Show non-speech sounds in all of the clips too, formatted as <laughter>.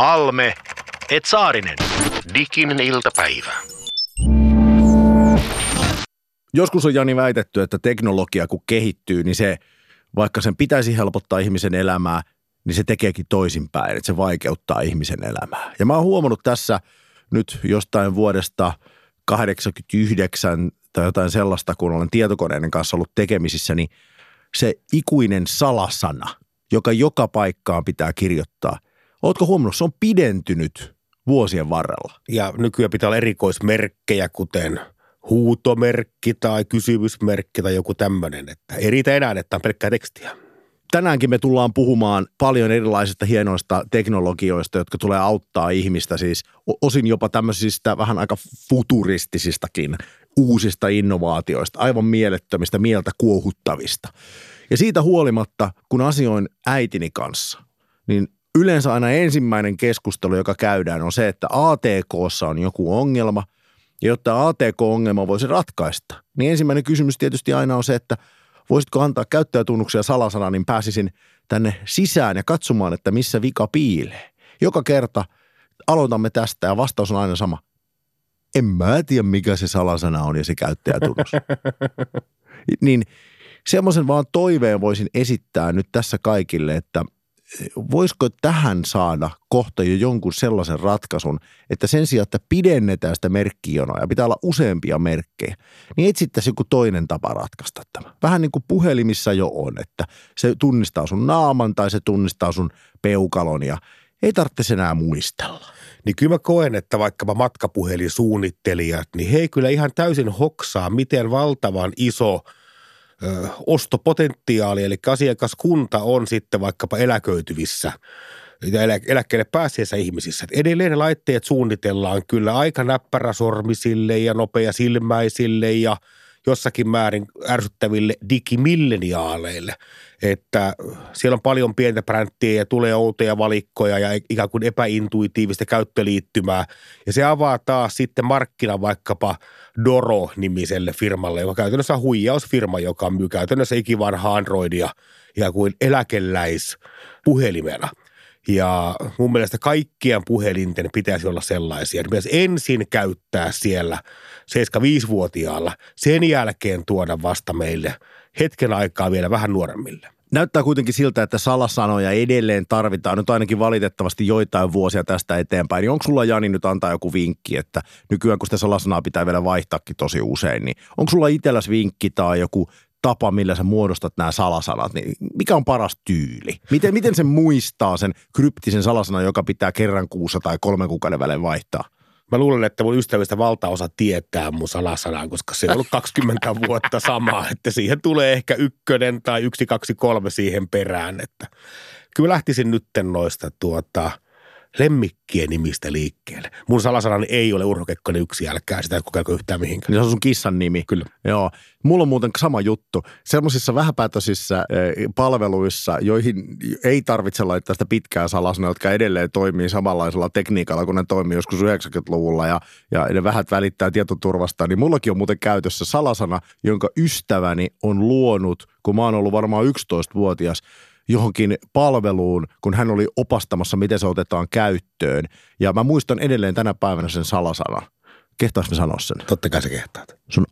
Halme, et Saarinen. Diginen iltapäivä. Joskus on Jani väitetty, että teknologia kun kehittyy, niin se, vaikka sen pitäisi helpottaa ihmisen elämää, niin se tekeekin toisinpäin, että se vaikeuttaa ihmisen elämää. Ja mä oon huomannut tässä nyt jostain vuodesta 89 tai jotain sellaista, kun olen tietokoneiden kanssa ollut tekemisissä, niin se ikuinen salasana, joka joka paikkaan pitää kirjoittaa. Ootko huomannut, se on pidentynyt vuosien varrella. Ja nykyään pitää olla erikoismerkkejä, kuten huutomerkki tai kysymysmerkki tai joku tämmöinen. Että ei riitä enää, että on pelkkää tekstiä. Tänäänkin me tullaan puhumaan paljon erilaisista hienoista teknologioista, jotka tulee auttaa ihmistä siis osin jopa tämmöisistä vähän aika futuristisistakin uusista innovaatioista, aivan mielettömistä, mieltä kuohuttavista. Ja siitä huolimatta, kun asioin äitini kanssa, niin yleensä aina ensimmäinen keskustelu, joka käydään, on se, että ATKssa on joku ongelma, ja jotta ATK-ongelma voisi ratkaista, niin ensimmäinen kysymys tietysti aina on se, että voisitko antaa käyttäjätunnuksia salasana, niin pääsisin tänne sisään ja katsomaan, että missä vika piilee. Joka kerta aloitamme tästä ja vastaus on aina sama. En mä tiedä, mikä se salasana on ja se käyttäjätunnus. <laughs> niin semmoisen vaan toiveen voisin esittää nyt tässä kaikille, että – voisiko tähän saada kohta jo jonkun sellaisen ratkaisun, että sen sijaan, että pidennetään sitä merkkijonoa ja pitää olla useampia merkkejä, niin etsittäisiin joku toinen tapa ratkaista tämä. Vähän niin kuin puhelimissa jo on, että se tunnistaa sun naaman tai se tunnistaa sun peukalon ja ei tarvitse enää muistella. Niin kyllä mä koen, että vaikkapa matkapuhelisuunnittelijat, niin he kyllä ihan täysin hoksaa, miten valtavan iso – ostopotentiaali, eli asiakaskunta on sitten vaikkapa eläköityvissä ja eläkkeelle pääsiessä ihmisissä. Et edelleen laitteet suunnitellaan kyllä aika näppäräsormisille ja nopeasilmäisille ja jossakin määrin ärsyttäville digimilleniaaleille – että siellä on paljon pientä bränttiä ja tulee outoja valikkoja ja ikään kuin epäintuitiivista käyttöliittymää. Ja se avaa taas sitten markkina vaikkapa Doro-nimiselle firmalle, joka käytännössä on huijausfirma, joka myy käytännössä ikivanhaa Androidia ikään kuin eläkeläispuhelimena. Ja mun mielestä kaikkien puhelinten pitäisi olla sellaisia. Pitäisi ensin käyttää siellä 75-vuotiaalla, sen jälkeen tuoda vasta meille – hetken aikaa vielä vähän nuoremmille. Näyttää kuitenkin siltä, että salasanoja edelleen tarvitaan nyt ainakin valitettavasti joitain vuosia tästä eteenpäin. Niin onko sulla Jani nyt antaa joku vinkki, että nykyään kun sitä salasanaa pitää vielä vaihtaakin tosi usein, niin onko sulla itselläs vinkki tai joku tapa, millä sä muodostat nämä salasanat, niin mikä on paras tyyli? Miten, miten se muistaa sen kryptisen salasanan, joka pitää kerran kuussa tai kolmen kuukauden välein vaihtaa? Mä luulen, että mun ystävistä valtaosa tietää mun salasanan, koska se on ollut 20 vuotta samaa, että siihen tulee ehkä ykkönen tai yksi, kaksi, kolme siihen perään. Että kyllä lähtisin nytten noista tuota – lemmikkien nimistä liikkeelle. Mun salasanani ei ole Urho Kekkonen yksi, älkää sitä kokeilko yhtään mihinkään. Niin se on sun kissan nimi. Kyllä. Joo. Mulla on muuten sama juttu. Semmoisissa vähäpäätöisissä palveluissa, joihin ei tarvitse laittaa sitä pitkää salasanaa, jotka edelleen toimii samanlaisella tekniikalla kuin ne toimii joskus 90-luvulla ja, ja ne vähät välittää tietoturvasta, niin mullakin on muuten käytössä salasana, jonka ystäväni on luonut, kun mä oon ollut varmaan 11-vuotias johonkin palveluun, kun hän oli opastamassa, miten se otetaan käyttöön. Ja mä muistan edelleen tänä päivänä sen salasana. Kehtaas sanoa sen? Totta kai sä kehtaat. Sun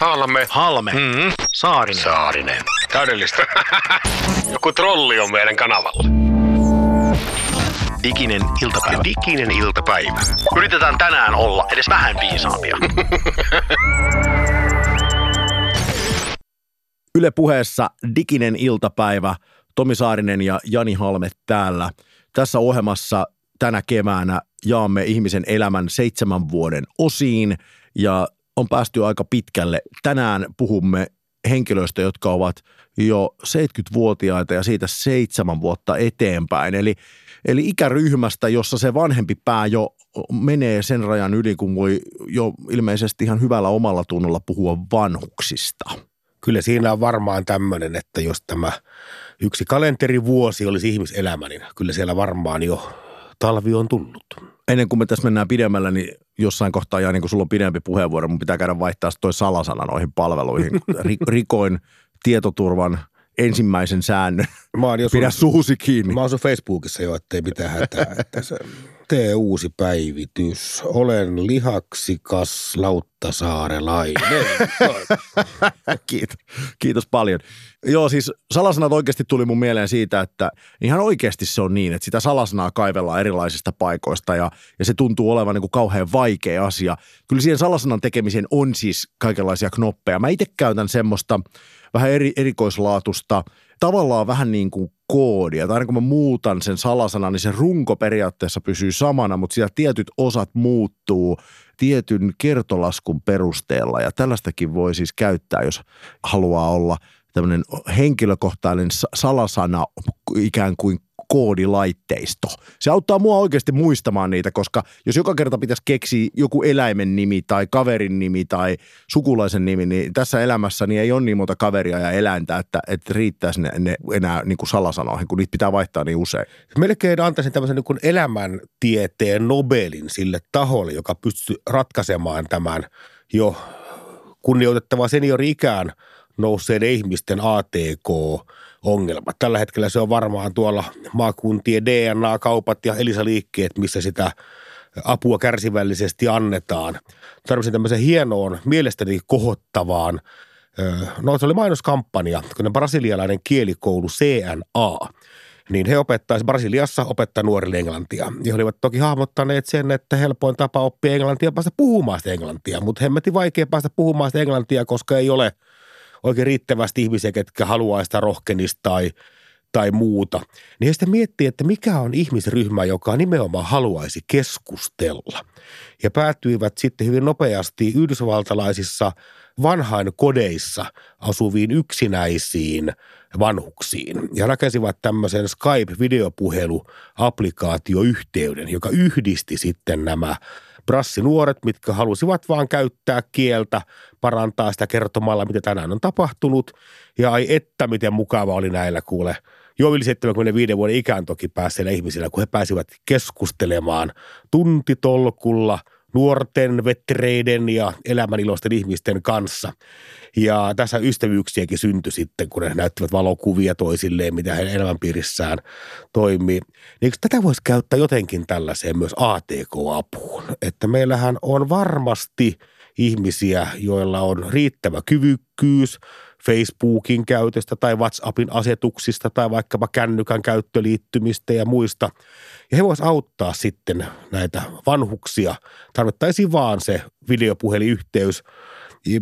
Halme. Halme. Mm-hmm. Saarinen. Saarinen. Täydellistä. <laughs> Joku trolli on meidän kanavalla. Diginen iltapäivä. Diginen iltapäivä. Yritetään tänään olla edes vähän viisaampia. <laughs> Yle puheessa Diginen iltapäivä. Tomi Saarinen ja Jani Halme täällä. Tässä ohjelmassa tänä keväänä jaamme ihmisen elämän seitsemän vuoden osiin ja on päästy aika pitkälle. Tänään puhumme henkilöistä, jotka ovat jo 70-vuotiaita ja siitä seitsemän vuotta eteenpäin. Eli, eli ikäryhmästä, jossa se vanhempi pää jo menee sen rajan yli, kun voi jo ilmeisesti ihan hyvällä omalla tunnolla puhua vanhuksista. Kyllä siinä on varmaan tämmöinen, että jos tämä yksi kalenterivuosi olisi ihmiselämä, niin kyllä siellä varmaan jo talvi on tullut. Ennen kuin me tässä mennään pidemmällä, niin jossain kohtaa, ja niin kun sulla on pidempi puheenvuoro, mun pitää käydä vaihtaa toi salasana noihin palveluihin. <laughs> Rikoin tietoturvan ensimmäisen säännön. Mä oon jo sun, Pidä suusi kiinni. mä oon sun Facebookissa jo, ettei mitään hätää. <laughs> Että se, tee uusi päivitys. Olen lihaksikas lauttasaarelainen. <laughs> Kiitos. Kiitos paljon. Joo, siis salasanat oikeasti tuli mun mieleen siitä, että ihan oikeasti se on niin, että sitä salasanaa kaivellaan erilaisista paikoista ja, ja se tuntuu olevan niin kuin kauhean vaikea asia. Kyllä siihen salasanan tekemiseen on siis kaikenlaisia knoppeja. Mä itse käytän semmoista vähän eri, erikoislaatusta, tavallaan vähän niin kuin koodia. Tai aina kun mä muutan sen salasanan, niin se runko periaatteessa pysyy samana, mutta siellä tietyt osat muuttuu tietyn kertolaskun perusteella. Ja tällaistakin voi siis käyttää, jos haluaa olla tämmöinen henkilökohtainen sa- salasana ikään kuin koodilaitteisto. Se auttaa mua oikeasti muistamaan niitä, koska jos joka kerta pitäisi keksiä joku eläimen nimi tai kaverin nimi tai sukulaisen nimi, niin tässä elämässä niin ei ole niin monta kaveria ja eläintä, että, että riittäisi ne, ne enää niin kuin salasanoihin, kun niitä pitää vaihtaa niin usein. Melkein antaisin tämmöisen niin elämäntieteen Nobelin sille taholle, joka pystyy ratkaisemaan tämän jo kunnioitettavaa seniori-ikään nousseiden ihmisten ATK-ongelmat. Tällä hetkellä se on varmaan tuolla maakuntien DNA-kaupat ja Elisa-liikkeet, missä sitä apua kärsivällisesti annetaan. Tarvitsin tämmöisen hienoon, mielestäni kohottavaan, no se oli mainoskampanja, kun brasilialainen kielikoulu CNA, niin he opettaisivat Brasiliassa opettaa nuorille englantia. Ja he olivat toki hahmottaneet sen, että helpoin tapa oppia englantia on päästä puhumaan sitä englantia, mutta hemmetin vaikea päästä puhumaan sitä englantia, koska ei ole oikein riittävästi ihmisiä, ketkä haluaa sitä rohkenista tai, tai muuta. Niin he sitten miettii, että mikä on ihmisryhmä, joka nimenomaan haluaisi keskustella. Ja päätyivät sitten hyvin nopeasti yhdysvaltalaisissa vanhain kodeissa asuviin yksinäisiin vanhuksiin ja rakensivat tämmöisen Skype-videopuhelu-applikaatioyhteyden, joka yhdisti sitten nämä brassinuoret, mitkä halusivat vaan käyttää kieltä, parantaa sitä kertomalla, mitä tänään on tapahtunut. Ja ai että, miten mukava oli näillä kuule jo yli 75 vuoden ikään toki päässeillä ihmisillä, kun he pääsivät keskustelemaan tuntitolkulla nuorten, vettereiden ja elämäniloisten ihmisten kanssa. Ja tässä ystävyyksiäkin syntyi sitten, kun ne näyttivät valokuvia toisilleen, mitä heidän elämänpiirissään toimii. Niin tätä voisi käyttää jotenkin tällaiseen myös ATK-apuun? Että meillähän on varmasti ihmisiä, joilla on riittävä kyvykkyys Facebookin käytöstä tai WhatsAppin asetuksista tai vaikkapa kännykän käyttöliittymistä ja muista. Ja he voisivat auttaa sitten näitä vanhuksia. Tarvittaisiin vaan se videopuheliyhteys,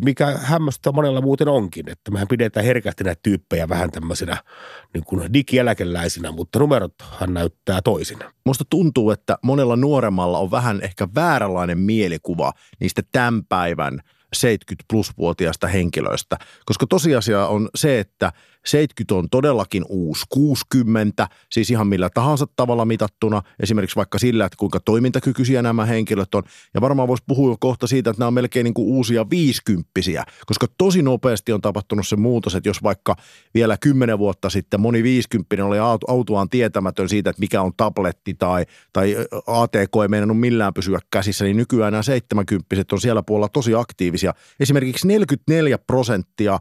mikä hämmästyttää monella muuten onkin, että mehän pidetään herkästi näitä tyyppejä vähän tämmöisenä niin kuin digieläkeläisinä, mutta numerothan näyttää toisin. Musta tuntuu, että monella nuoremmalla on vähän ehkä vääränlainen mielikuva niistä tämän päivän 70 plus-vuotiaista henkilöistä, koska tosiasia on se, että 70 on todellakin uusi 60, siis ihan millä tahansa tavalla mitattuna, esimerkiksi vaikka sillä, että kuinka toimintakykyisiä nämä henkilöt on. Ja varmaan voisi puhua kohta siitä, että nämä on melkein niin kuin uusia viisikymppisiä, koska tosi nopeasti on tapahtunut se muutos, että jos vaikka vielä kymmenen vuotta sitten moni viisikymppinen oli autoaan tietämätön siitä, että mikä on tabletti tai, tai ATK ei meinannut millään pysyä käsissä, niin nykyään nämä 70 on siellä puolella tosi aktiivisia. Esimerkiksi 44 prosenttia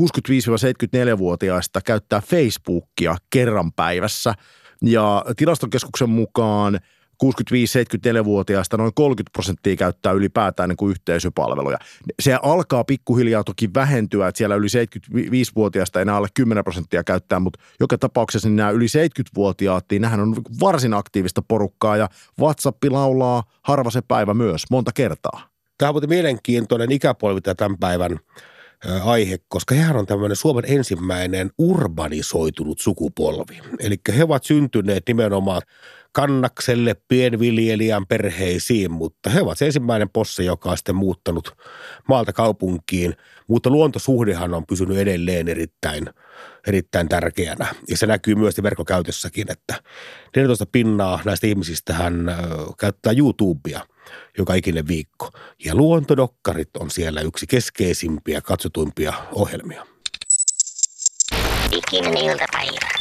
65-74-vuotiaista käyttää Facebookia kerran päivässä ja tilastokeskuksen mukaan 65-74-vuotiaista noin 30 prosenttia käyttää ylipäätään niin kuin yhteisöpalveluja. Se alkaa pikkuhiljaa toki vähentyä, että siellä yli 75-vuotiaista enää alle 10 prosenttia käyttää, mutta joka tapauksessa niin nämä yli 70-vuotiaat, niin nämähän on varsin aktiivista porukkaa ja WhatsApp laulaa harva se päivä myös, monta kertaa. Tämä on mielenkiintoinen ikäpolvi tämän päivän aihe, koska hehän on tämmöinen Suomen ensimmäinen urbanisoitunut sukupolvi. Eli he ovat syntyneet nimenomaan kannakselle pienviljelijän perheisiin, mutta he ovat se ensimmäinen posse, joka on sitten muuttanut maalta kaupunkiin. Mutta luontosuhdehan on pysynyt edelleen erittäin, erittäin tärkeänä. Ja se näkyy myös verkkokäytössäkin, että 14 pinnaa näistä ihmisistä hän käyttää YouTubea joka ikinen viikko. Ja luontodokkarit on siellä yksi keskeisimpiä katsotuimpia ohjelmia. Diginen iltapäivä.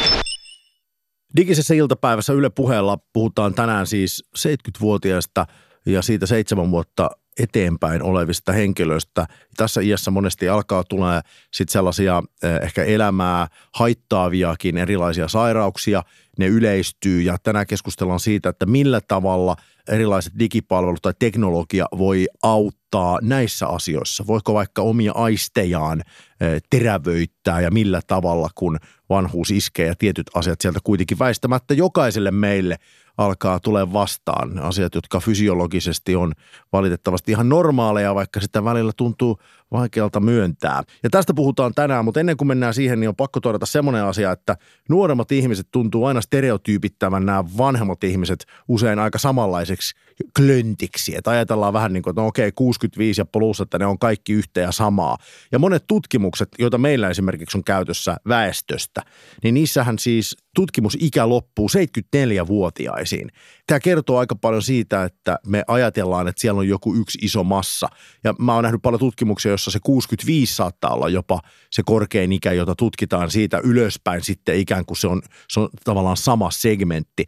Digisessä iltapäivässä Yle puheella puhutaan tänään siis 70-vuotiaista ja siitä seitsemän vuotta eteenpäin olevista henkilöistä. Tässä iässä monesti alkaa tulee sitten sellaisia eh, ehkä elämää haittaaviakin erilaisia sairauksia. Ne yleistyy ja tänään keskustellaan siitä, että millä tavalla erilaiset digipalvelut tai teknologia voi auttaa näissä asioissa. Voiko vaikka omia aistejaan eh, terävöittää ja millä tavalla, kun vanhuus iskee ja tietyt asiat sieltä kuitenkin väistämättä jokaiselle meille alkaa tulee vastaan. Asiat, jotka fysiologisesti on valitettavasti ihan normaaleja, vaikka sitä välillä tuntuu vaikealta myöntää. Ja tästä puhutaan tänään, mutta ennen kuin mennään siihen, niin on pakko todeta semmoinen asia, että nuoremmat ihmiset tuntuu aina stereotyypittävän nämä vanhemmat ihmiset usein aika samanlaiseksi klöntiksi. Että ajatellaan vähän niin kuin, että no okei, 65 ja plus, että ne on kaikki yhtä ja samaa. Ja monet tutkimukset, joita meillä esimerkiksi on käytössä väestöstä, niin niissähän siis tutkimusikä loppuu 74-vuotiaisiin. Tämä kertoo aika paljon siitä, että me ajatellaan, että siellä on joku yksi iso massa. Ja mä oon nähnyt paljon tutkimuksia, jossa se 65 saattaa olla jopa se korkein ikä, jota tutkitaan siitä ylöspäin sitten ikään kuin se on, se on tavallaan sama segmentti.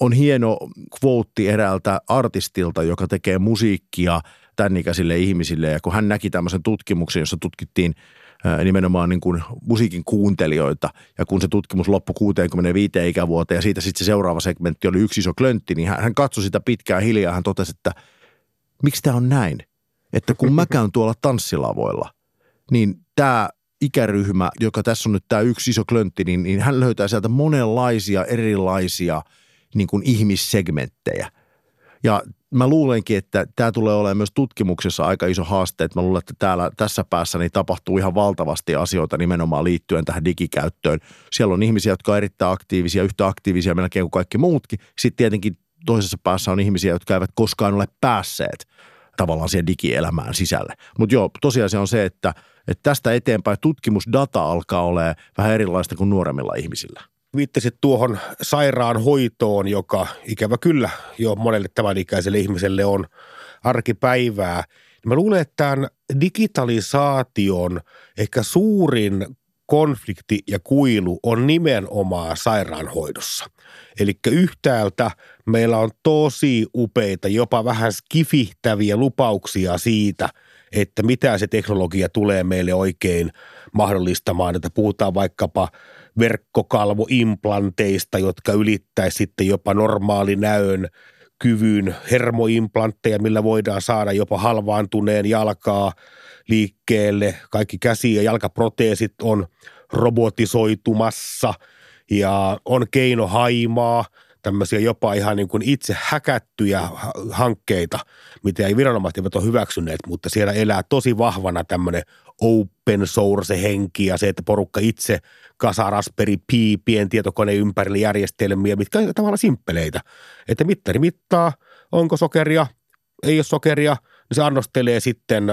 On hieno quote eräältä artistilta, joka tekee musiikkia tämän ikäisille ihmisille ja kun hän näki tämmöisen tutkimuksen, jossa tutkittiin nimenomaan niin kuin musiikin kuuntelijoita. Ja kun se tutkimus loppui 65 ikävuoteen ja siitä sitten se seuraava segmentti oli yksi iso klöntti, niin hän, katsoi sitä pitkään hiljaa. Hän totesi, että miksi tämä on näin? Että kun mä käyn tuolla tanssilavoilla, niin tämä ikäryhmä, joka tässä on nyt tämä yksi iso klöntti, niin, niin hän löytää sieltä monenlaisia erilaisia niin kuin ihmissegmenttejä. Ja mä luulenkin, että tämä tulee olemaan myös tutkimuksessa aika iso haaste, että mä luulen, että täällä tässä päässä niin tapahtuu ihan valtavasti asioita nimenomaan liittyen tähän digikäyttöön. Siellä on ihmisiä, jotka on erittäin aktiivisia, yhtä aktiivisia melkein kuin kaikki muutkin. Sitten tietenkin toisessa päässä on ihmisiä, jotka eivät koskaan ole päässeet tavallaan siihen digielämään sisälle. Mutta joo, tosiasia on se, että, että tästä eteenpäin tutkimusdata alkaa olemaan vähän erilaista kuin nuoremmilla ihmisillä viittasit tuohon sairaanhoitoon, joka ikävä kyllä jo monelle tämän ikäiselle ihmiselle on arkipäivää. Mä luulen, että tämän digitalisaation ehkä suurin konflikti ja kuilu on nimenomaan sairaanhoidossa. Eli yhtäältä meillä on tosi upeita, jopa vähän skifihtäviä lupauksia siitä, että mitä se teknologia tulee meille oikein mahdollistamaan. Että puhutaan vaikkapa verkkokalvoimplanteista, jotka ylittäisi sitten jopa normaali näön kyvyn hermoimplantteja, millä voidaan saada jopa halvaantuneen jalkaa liikkeelle. Kaikki käsi- ja jalkaproteesit on robotisoitumassa ja on keino haimaa – tämmöisiä jopa ihan niin kuin itse häkättyjä hankkeita, mitä ei viranomaiset eivät ole hyväksyneet, mutta siellä elää tosi vahvana tämmöinen open source henki ja se, että porukka itse kasaa Raspberry Pi pientietokoneen ympärille järjestelmiä, mitkä on tavallaan simppeleitä. Että mittari mittaa, onko sokeria, ei ole sokeria, niin se annostelee sitten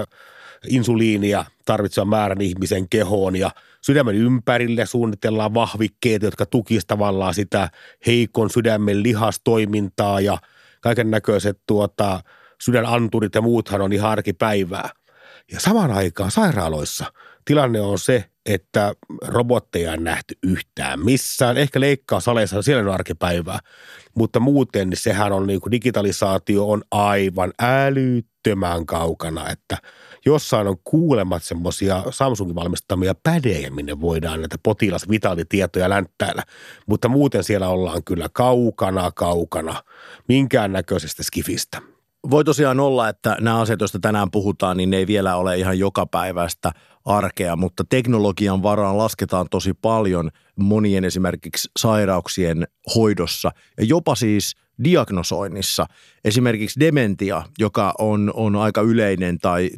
insuliinia tarvitsevan määrän ihmisen kehoon ja sydämen ympärille suunnitellaan vahvikkeet, jotka tukisivat tavallaan sitä heikon sydämen lihastoimintaa ja kaiken näköiset tuota, sydänanturit ja muuthan on ihan arkipäivää. Ja samaan aikaan sairaaloissa tilanne on se, että robotteja on nähty yhtään missään. Ehkä leikkaussaleissa siellä on arkipäivää, mutta muuten niin sehän on niin kuin digitalisaatio on aivan älyttömän kaukana, että jossain on kuulemat semmoisia Samsungin valmistamia pädejä, minne voidaan näitä potilasvitaalitietoja länttäillä, mutta muuten siellä ollaan kyllä kaukana, kaukana minkäännäköisestä skifistä voi tosiaan olla, että nämä asiat, joista tänään puhutaan, niin ne ei vielä ole ihan jokapäiväistä arkea, mutta teknologian varaan lasketaan tosi paljon monien esimerkiksi sairauksien hoidossa ja jopa siis diagnosoinnissa. Esimerkiksi dementia, joka on, on aika yleinen tai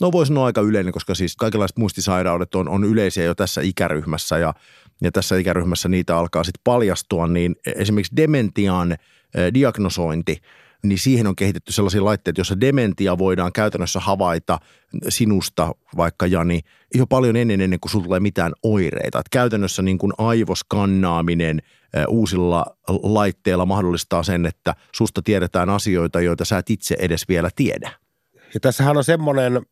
no voisi sanoa aika yleinen, koska siis kaikenlaiset muistisairaudet on, on yleisiä jo tässä ikäryhmässä ja, ja tässä ikäryhmässä niitä alkaa sitten paljastua, niin esimerkiksi dementian eh, diagnosointi – niin siihen on kehitetty sellaisia laitteita, joissa dementia voidaan käytännössä havaita sinusta, vaikka Jani, jo paljon ennen, ennen kuin sinulla tulee mitään oireita. Että käytännössä niin kuin aivoskannaaminen uusilla laitteilla mahdollistaa sen, että susta tiedetään asioita, joita sä et itse edes vielä tiedä. Ja tässähän on semmoinen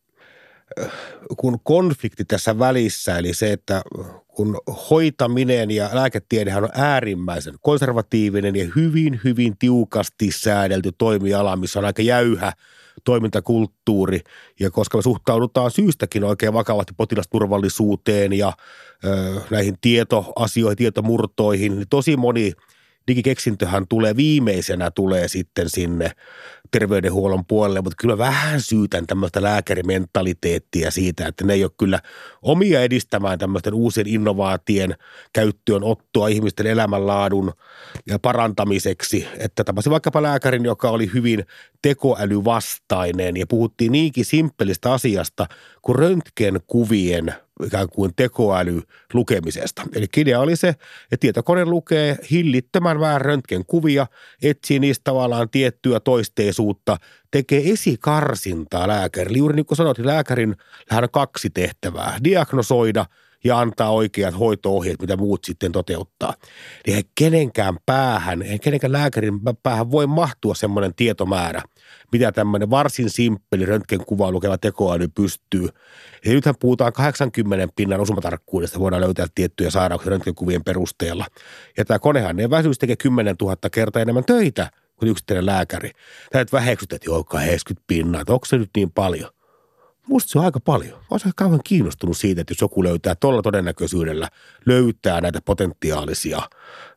kun konflikti tässä välissä, eli se, että kun hoitaminen ja lääketiedehän on äärimmäisen konservatiivinen ja hyvin, hyvin tiukasti säädelty toimiala, missä on aika jäyhä toimintakulttuuri. Ja koska me suhtaudutaan syystäkin oikein vakavasti potilasturvallisuuteen ja ö, näihin tietoasioihin, tietomurtoihin, niin tosi moni – digikeksintöhän tulee viimeisenä tulee sitten sinne terveydenhuollon puolelle, mutta kyllä vähän syytän tämmöistä lääkärimentaliteettia siitä, että ne ei ole kyllä omia edistämään tämmöisten uusien innovaatien käyttöön ottoa ihmisten elämänlaadun ja parantamiseksi. Että tapasin vaikkapa lääkärin, joka oli hyvin tekoälyvastainen ja puhuttiin niinkin simppelistä asiasta kuin röntgenkuvien ikään kuin tekoäly lukemisesta. Eli idea oli se, että tietokone lukee hillittömän vähän röntgenkuvia, etsii niistä tavallaan tiettyä toisteisuutta, tekee esikarsintaa lääkärille. Juuri niin kuin sanoit, lääkärin lähinnä kaksi tehtävää, diagnosoida – ja antaa oikeat hoitoohjeet, mitä muut sitten toteuttaa. Niin ei kenenkään päähän, ei kenenkään lääkärin päähän voi mahtua semmoinen tietomäärä, mitä tämmöinen varsin simppeli röntgenkuvaa lukeva tekoäly pystyy. Ja nythän puhutaan 80 pinnan osumatarkkuudesta, voidaan löytää tiettyjä sairauksia röntgenkuvien perusteella. Ja tämä konehan ei väsyys tekee 10 000 kertaa enemmän töitä kuin yksittäinen lääkäri. Täytyy väheksyt, että joo, 80 pinnaa, onko se nyt niin paljon? Musta se on aika paljon. Olen kauhean kiinnostunut siitä, että jos joku löytää tuolla todennäköisyydellä, löytää näitä potentiaalisia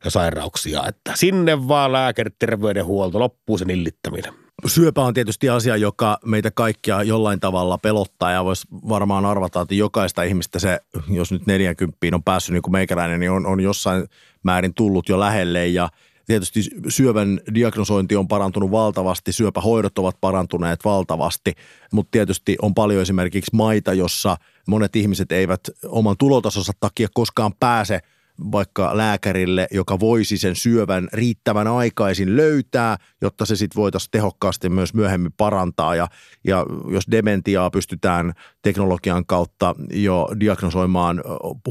sairauksia, että sinne vaan lääkärit, terveydenhuolto, loppuu sen illittäminen. Syöpä on tietysti asia, joka meitä kaikkia jollain tavalla pelottaa ja voisi varmaan arvata, että jokaista ihmistä se, jos nyt 40 on päässyt niin kuin meikäläinen, niin on, on jossain määrin tullut jo lähelle ja – Tietysti syövän diagnosointi on parantunut valtavasti, syöpähoidot ovat parantuneet valtavasti, mutta tietysti on paljon esimerkiksi maita, jossa monet ihmiset eivät oman tulotasonsa takia koskaan pääse – vaikka lääkärille, joka voisi sen syövän riittävän aikaisin löytää, jotta se sitten voitaisiin tehokkaasti myös myöhemmin parantaa. Ja, ja jos dementiaa pystytään teknologian kautta jo diagnosoimaan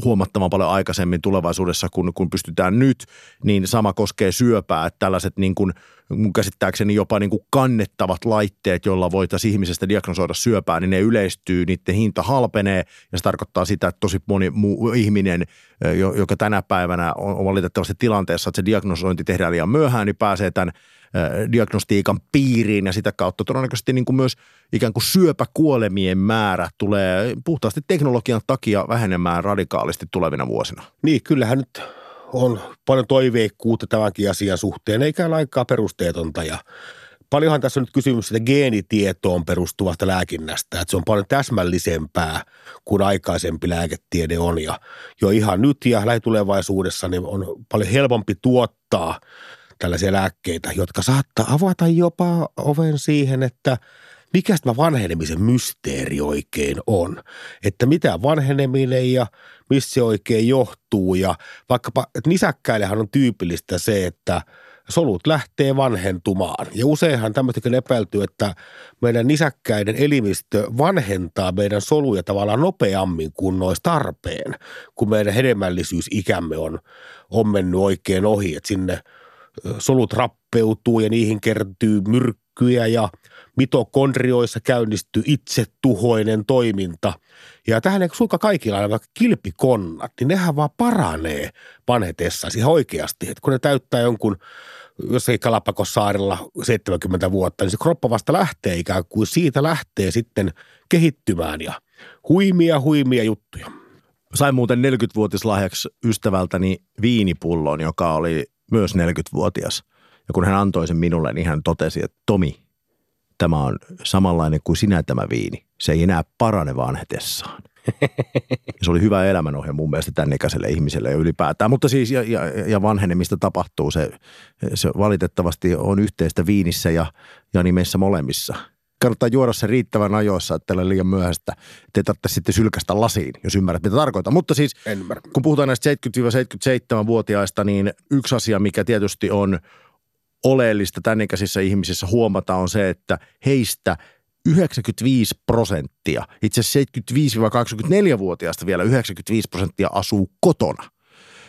huomattavan paljon aikaisemmin tulevaisuudessa, kun, kun pystytään nyt, niin sama koskee syöpää. Että tällaiset niin kuin – mun käsittääkseni jopa niin kuin kannettavat laitteet, joilla voitaisiin ihmisestä diagnosoida syöpää, niin ne yleistyy, niiden hinta halpenee ja se tarkoittaa sitä, että tosi moni muu ihminen, joka tänä päivänä on valitettavasti tilanteessa, että se diagnosointi tehdään liian myöhään, niin pääsee tämän diagnostiikan piiriin ja sitä kautta todennäköisesti niin kuin myös ikään kuin syöpäkuolemien määrä tulee puhtaasti teknologian takia vähenemään radikaalisti tulevina vuosina. Niin, kyllähän nyt on paljon toiveikkuutta tämänkin asian suhteen, eikä lainkaan perusteetonta. Ja paljonhan tässä on nyt kysymys sitä geenitietoon perustuvasta lääkinnästä, että se on paljon täsmällisempää kuin aikaisempi lääketiede on. Ja jo ihan nyt ja lähitulevaisuudessa niin on paljon helpompi tuottaa tällaisia lääkkeitä, jotka saattaa avata jopa oven siihen, että – mikä tämä vanhenemisen mysteeri oikein on. Että mitä vanheneminen ja missä se oikein johtuu. Ja vaikkapa, nisäkkäillehän on tyypillistä se, että solut lähtee vanhentumaan. Ja useinhan tämmöistäkin epäilty, että meidän nisäkkäiden elimistö vanhentaa meidän soluja tavallaan nopeammin kuin nois tarpeen, kun meidän hedelmällisyysikämme on, on mennyt oikein ohi, että sinne solut rappeutuu ja niihin kertyy myrkkyjä ja mitokondrioissa käynnistyy itsetuhoinen toiminta. Ja tähän ei suinkaan kaikilla ole vaikka kilpikonnat, niin nehän vaan paranee vanhetessa ihan oikeasti. Että kun ne täyttää jonkun jossakin Kalapakossaarilla 70 vuotta, niin se kroppa vasta lähtee ikään kuin siitä lähtee sitten kehittymään ja huimia huimia juttuja. Sain muuten 40-vuotislahjaksi ystävältäni viinipullon, joka oli myös 40-vuotias. Ja kun hän antoi sen minulle, niin hän totesi, että Tomi, tämä on samanlainen kuin sinä tämä viini. Se ei enää parane vanhetessaan. se oli hyvä elämänohje mun mielestä tämän ikäiselle ihmiselle ja ylipäätään. Mutta siis ja, ja, ja vanhenemista tapahtuu. Se, se valitettavasti on yhteistä viinissä ja, ja nimessä molemmissa. Kannattaa juoda se riittävän ajoissa, että tällä liian myöhäistä, ettei tarvitse sitten sylkästä lasiin, jos ymmärrät mitä tarkoitan. Mutta siis kun puhutaan näistä 70-77-vuotiaista, niin yksi asia, mikä tietysti on – oleellista tämän ikäisissä ihmisissä huomata on se, että heistä 95 prosenttia, itse asiassa 75-24-vuotiaista vielä 95 prosenttia asuu kotona.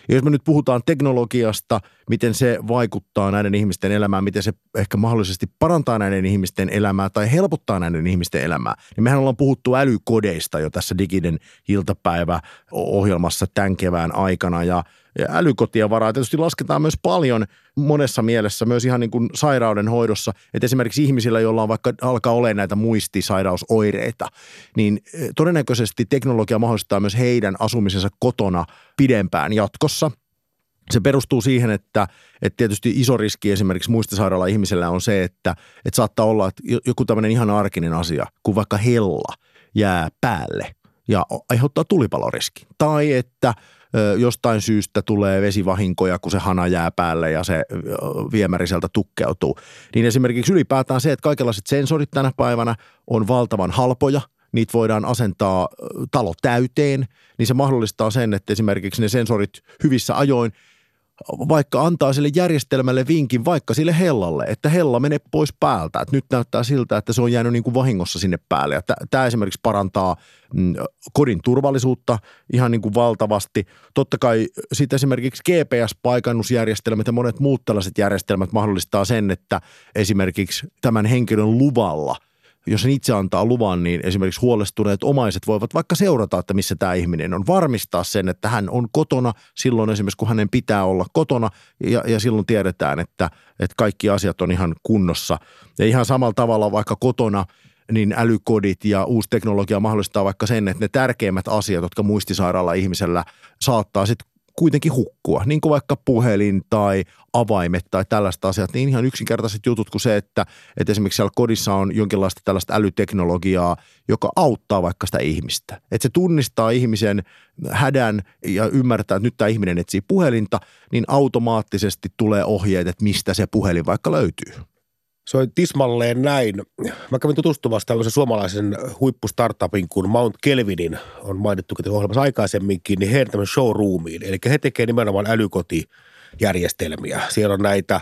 Ja jos me nyt puhutaan teknologiasta, miten se vaikuttaa näiden ihmisten elämään, miten se ehkä mahdollisesti parantaa näiden ihmisten elämää tai helpottaa näiden ihmisten elämää. Niin mehän ollaan puhuttu älykodeista jo tässä Digiden iltapäivä-ohjelmassa tämän kevään aikana ja älykotien varaa tietysti lasketaan myös paljon monessa mielessä, myös ihan niin kuin sairauden hoidossa. Että esimerkiksi ihmisillä, joilla on vaikka alkaa olemaan näitä muistisairausoireita, niin eh, todennäköisesti teknologia mahdollistaa myös heidän asumisensa kotona pidempään jatkossa. Se perustuu siihen, että, että tietysti iso riski esimerkiksi muistisairaalla ihmisellä on se, että, että saattaa olla että joku tämmöinen ihan arkinen asia, kuin vaikka hella jää päälle ja aiheuttaa tulipaloriski. Tai että jostain syystä tulee vesivahinkoja, kun se hana jää päälle ja se viemäri sieltä tukkeutuu. Niin esimerkiksi ylipäätään se, että kaikenlaiset sensorit tänä päivänä on valtavan halpoja – niitä voidaan asentaa talo täyteen, niin se mahdollistaa sen, että esimerkiksi ne sensorit hyvissä ajoin vaikka antaa sille järjestelmälle vinkin vaikka sille hellalle, että hella menee pois päältä. Että nyt näyttää siltä, että se on jäänyt niin kuin vahingossa sinne päälle. Ja tämä esimerkiksi parantaa mm, kodin turvallisuutta ihan niin kuin valtavasti. Totta kai sitten esimerkiksi GPS-paikannusjärjestelmät ja monet muut tällaiset järjestelmät mahdollistaa sen, että esimerkiksi tämän henkilön luvalla – jos hän itse antaa luvan, niin esimerkiksi huolestuneet omaiset voivat vaikka seurata, että missä tämä ihminen on. Varmistaa sen, että hän on kotona silloin esimerkiksi, kun hänen pitää olla kotona ja, ja silloin tiedetään, että, että kaikki asiat on ihan kunnossa. Ja ihan samalla tavalla vaikka kotona niin älykodit ja uusi teknologia mahdollistaa vaikka sen, että ne tärkeimmät asiat, jotka muistisairaalla ihmisellä saattaa sitten kuitenkin hukkua, niin kuin vaikka puhelin tai avaimet tai tällaista asiat, niin ihan yksinkertaiset jutut kuin se, että, että esimerkiksi siellä kodissa on jonkinlaista tällaista älyteknologiaa, joka auttaa vaikka sitä ihmistä. Että se tunnistaa ihmisen hädän ja ymmärtää, että nyt tämä ihminen etsii puhelinta, niin automaattisesti tulee ohjeet, että mistä se puhelin vaikka löytyy. Se on tismalleen näin. Mä kävin tutustumassa tällaisen suomalaisen huippustartupin, kun Mount Kelvinin on mainittu ohjelmassa aikaisemminkin, niin heidän tämmöisen showroomiin. Eli he tekevät nimenomaan älykotijärjestelmiä. Siellä on näitä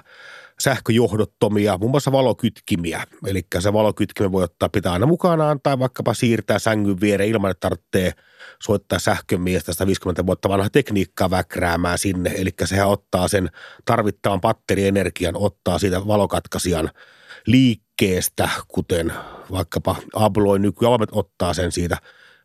sähköjohdottomia, muun muassa valokytkimiä. Eli se valokytkimen voi ottaa pitää aina mukanaan tai vaikkapa siirtää sängyn viereen ilman, että tarvitsee soittaa sähkömiestä 150 vuotta vanhaa tekniikkaa väkräämään sinne. Eli sehän ottaa sen tarvittavan batterienergian, ottaa siitä valokatkaisijan liikkeestä, kuten vaikkapa Abloin nykyavaimet ottaa sen siitä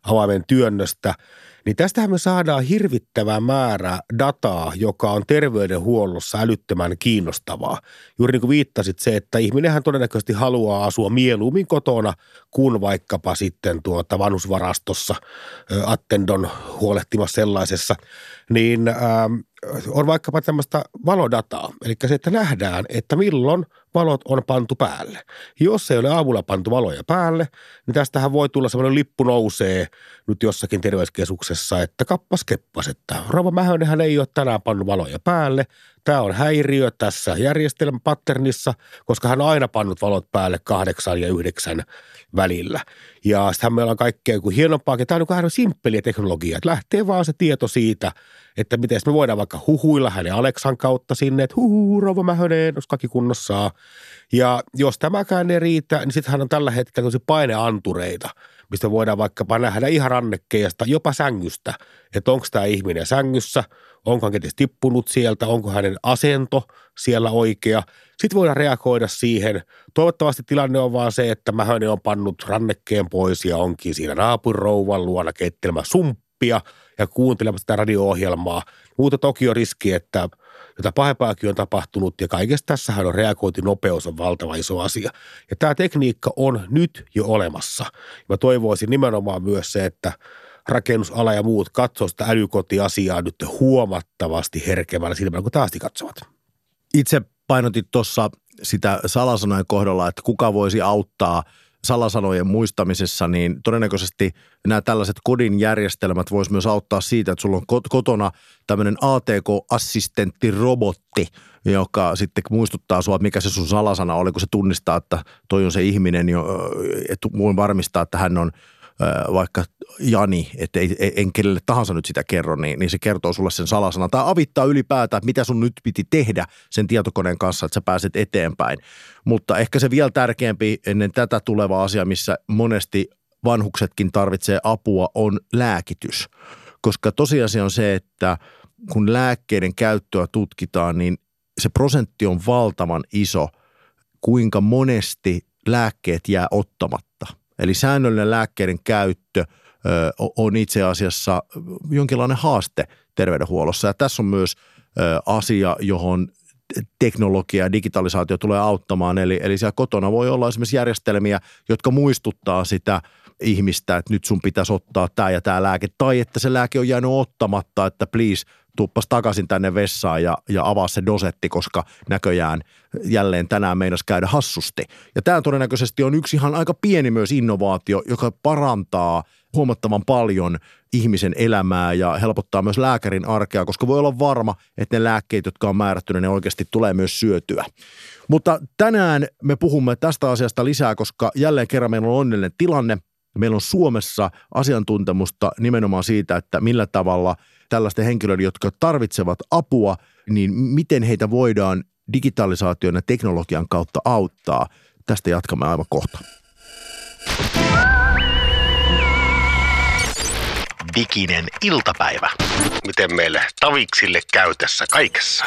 avaimen työnnöstä – niin tästähän me saadaan hirvittävä määrä dataa, joka on terveydenhuollossa älyttömän kiinnostavaa. Juuri niin kuin viittasit se, että ihminenhän todennäköisesti haluaa asua mieluummin kotona kuin vaikkapa sitten tuota vanhusvarastossa Attendon huolehtimassa sellaisessa. Niin ähm, on vaikkapa tämmöistä valodataa, eli se, että nähdään, että milloin valot on pantu päälle. Jos ei ole aamulla pantu valoja päälle, niin tästähän voi tulla semmoinen lippu nousee nyt jossakin terveyskeskuksessa, että kappas keppas, että Rova Mähönenhän ei ole tänään pannut valoja päälle. Tämä on häiriö tässä järjestelmäpatternissa, koska hän on aina pannut valot päälle kahdeksan ja yhdeksän välillä. Ja sitten meillä on kaikkea kuin hienompaa, Tämä on niin simppeliä teknologiaa, että lähtee vaan se tieto siitä, että miten me voidaan vaikka huhuilla hänen Aleksan kautta sinne, että huhu, rouva Mähönen, jos kaikki kunnossa Ja jos tämäkään ei riitä, niin sitten hän on tällä hetkellä tosi paineantureita, mistä voidaan vaikkapa nähdä ihan rannekkeesta, jopa sängystä, että onko tämä ihminen sängyssä, onko hän kenties tippunut sieltä, onko hänen asento siellä oikea. Sitten voidaan reagoida siihen. Toivottavasti tilanne on vaan se, että Mähönen on pannut rannekkeen pois ja onkin siinä naapurouvan luona keittelemä sumppia – ja kuuntelemaan sitä radio-ohjelmaa. Muuta toki on riski, että jota pahempaakin on tapahtunut ja kaikessa tässähän on reagointinopeus on valtava iso asia. Ja tämä tekniikka on nyt jo olemassa. Mä toivoisin nimenomaan myös se, että rakennusala ja muut katsoo sitä älykotiasiaa nyt huomattavasti herkevällä silmällä kuin taasti katsovat. Itse painotit tuossa sitä salasanojen kohdalla, että kuka voisi auttaa – salasanojen muistamisessa, niin todennäköisesti nämä tällaiset kodin järjestelmät vois myös auttaa siitä, että sulla on kotona tämmöinen ATK-assistenttirobotti, joka sitten muistuttaa että mikä se sun salasana oli, kun se tunnistaa, että toi on se ihminen, että voin varmistaa, että hän on – vaikka Jani, että ei, en kenelle tahansa nyt sitä kerro, niin, niin se kertoo sulle sen salasana. Tai avittaa ylipäätään, että mitä sun nyt piti tehdä sen tietokoneen kanssa, että sä pääset eteenpäin. Mutta ehkä se vielä tärkeämpi ennen tätä tuleva asia, missä monesti vanhuksetkin tarvitsee apua, on lääkitys. Koska tosiasia on se, että kun lääkkeiden käyttöä tutkitaan, niin se prosentti on valtavan iso, kuinka monesti lääkkeet jää ottamatta. Eli säännöllinen lääkkeiden käyttö on itse asiassa jonkinlainen haaste terveydenhuollossa. Ja tässä on myös asia, johon teknologia ja digitalisaatio tulee auttamaan. Eli, eli siellä kotona voi olla esimerkiksi järjestelmiä, jotka muistuttaa sitä ihmistä, että nyt sun pitäisi ottaa tämä ja tämä lääke, tai että se lääke on jäänyt ottamatta, että please, tuppas takaisin tänne vessaan ja, ja avaa se dosetti, koska näköjään jälleen tänään meinas käydä hassusti. Ja tämä todennäköisesti on yksi ihan aika pieni myös innovaatio, joka parantaa huomattavan paljon ihmisen elämää ja helpottaa myös lääkärin arkea, koska voi olla varma, että ne lääkkeet, jotka on määrätty, ne oikeasti tulee myös syötyä. Mutta tänään me puhumme tästä asiasta lisää, koska jälleen kerran meillä on onnellinen tilanne. Meillä on Suomessa asiantuntemusta nimenomaan siitä, että millä tavalla tällaisten henkilöiden, jotka tarvitsevat apua, niin miten heitä voidaan digitalisaation ja teknologian kautta auttaa. Tästä jatkamme aivan kohta. Diginen iltapäivä. Miten meille taviksille käy tässä kaikessa?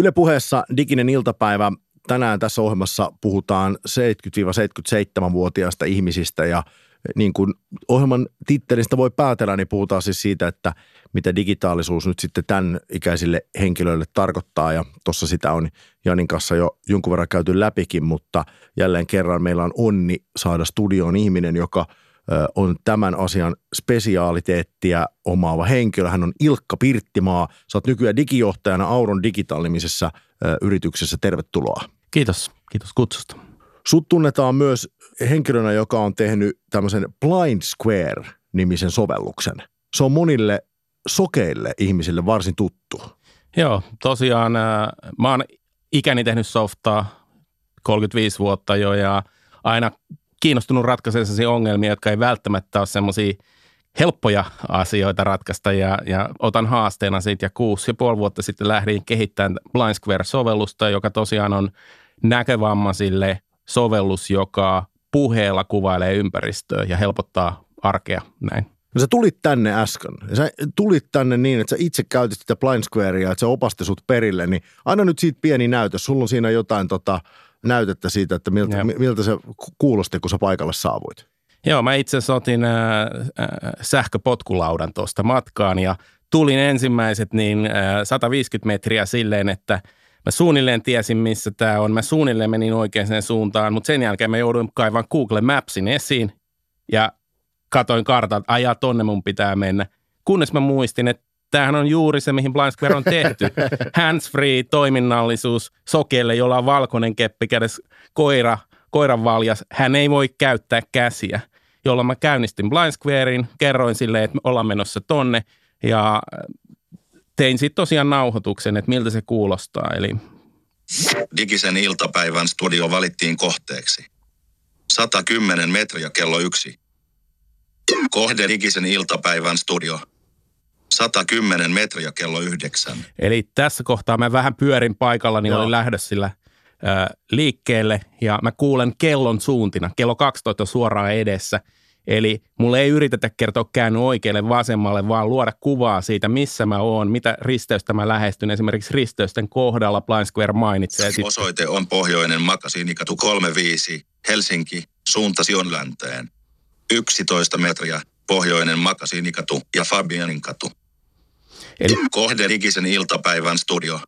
Yle puheessa Diginen iltapäivä. Tänään tässä ohjelmassa puhutaan 70-77-vuotiaista ihmisistä ja niin kuin ohjelman tittelistä voi päätellä, niin puhutaan siis siitä, että mitä digitaalisuus nyt sitten tämän ikäisille henkilöille tarkoittaa. Ja tuossa sitä on Janin kanssa jo jonkun verran käyty läpikin, mutta jälleen kerran meillä on onni saada studioon ihminen, joka on tämän asian spesiaaliteettia omaava henkilö. Hän on Ilkka Pirttimaa. Sä oot nykyään digijohtajana Auron digitaalimisessa yrityksessä. Tervetuloa. Kiitos. Kiitos kutsusta. Sut tunnetaan myös henkilönä, joka on tehnyt tämmöisen Blind Square-nimisen sovelluksen. Se on monille sokeille ihmisille varsin tuttu. Joo, tosiaan äh, mä oon ikäni tehnyt softaa 35 vuotta jo ja aina kiinnostunut ratkaisemaan ongelmia, jotka ei välttämättä ole semmoisia helppoja asioita ratkaista ja, ja otan haasteena siitä ja kuusi ja puoli vuotta sitten lähdin kehittämään Blind Square-sovellusta, joka tosiaan on näkövammaisille sovellus, joka puheella kuvailee ympäristöä ja helpottaa arkea näin. No sä tulit tänne äsken. Sä tulit tänne niin, että sä itse käytit sitä Blind Squarea, että se opasti sut perille, niin aina nyt siitä pieni näytös. Sulla on siinä jotain tota, näytettä siitä, että miltä, miltä se kuulosti, kun sä paikalle saavuit. Joo, mä itse asiassa otin äh, äh, sähköpotkulaudan tuosta matkaan ja tulin ensimmäiset niin äh, 150 metriä silleen, että – Mä suunnilleen tiesin, missä tämä on. Mä suunnilleen menin oikeaan suuntaan, mutta sen jälkeen mä jouduin kaivan Google Mapsin esiin ja katoin kartalta, että ajaa tonne mun pitää mennä. Kunnes mä muistin, että tämähän on juuri se, mihin Blind Square on tehty. <laughs> Hands-free toiminnallisuus sokeelle, jolla on valkoinen keppi kädessä koira, koiran valjas. Hän ei voi käyttää käsiä, jolloin mä käynnistin Blind Squarein, kerroin sille, että me ollaan menossa tonne ja tein sitten tosiaan nauhoituksen, että miltä se kuulostaa. Eli... Digisen iltapäivän studio valittiin kohteeksi. 110 metriä kello yksi. Kohde Digisen iltapäivän studio. 110 metriä kello yhdeksän. Eli tässä kohtaa mä vähän pyörin paikalla, niin olin lähdössä sillä äh, liikkeelle ja mä kuulen kellon suuntina. Kello 12 suoraan edessä – Eli mulle ei yritetä kertoa käänny oikealle vasemmalle, vaan luoda kuvaa siitä, missä mä oon, mitä risteystä mä lähestyn. Esimerkiksi risteysten kohdalla Blind Square mainitsee. Osoite on pohjoinen Makasiinikatu 35, Helsinki, suuntasi on länteen. 11 metriä, pohjoinen Makasiinikatu ja Fabianin katu. Eli... Kohde Digisen iltapäivän studio.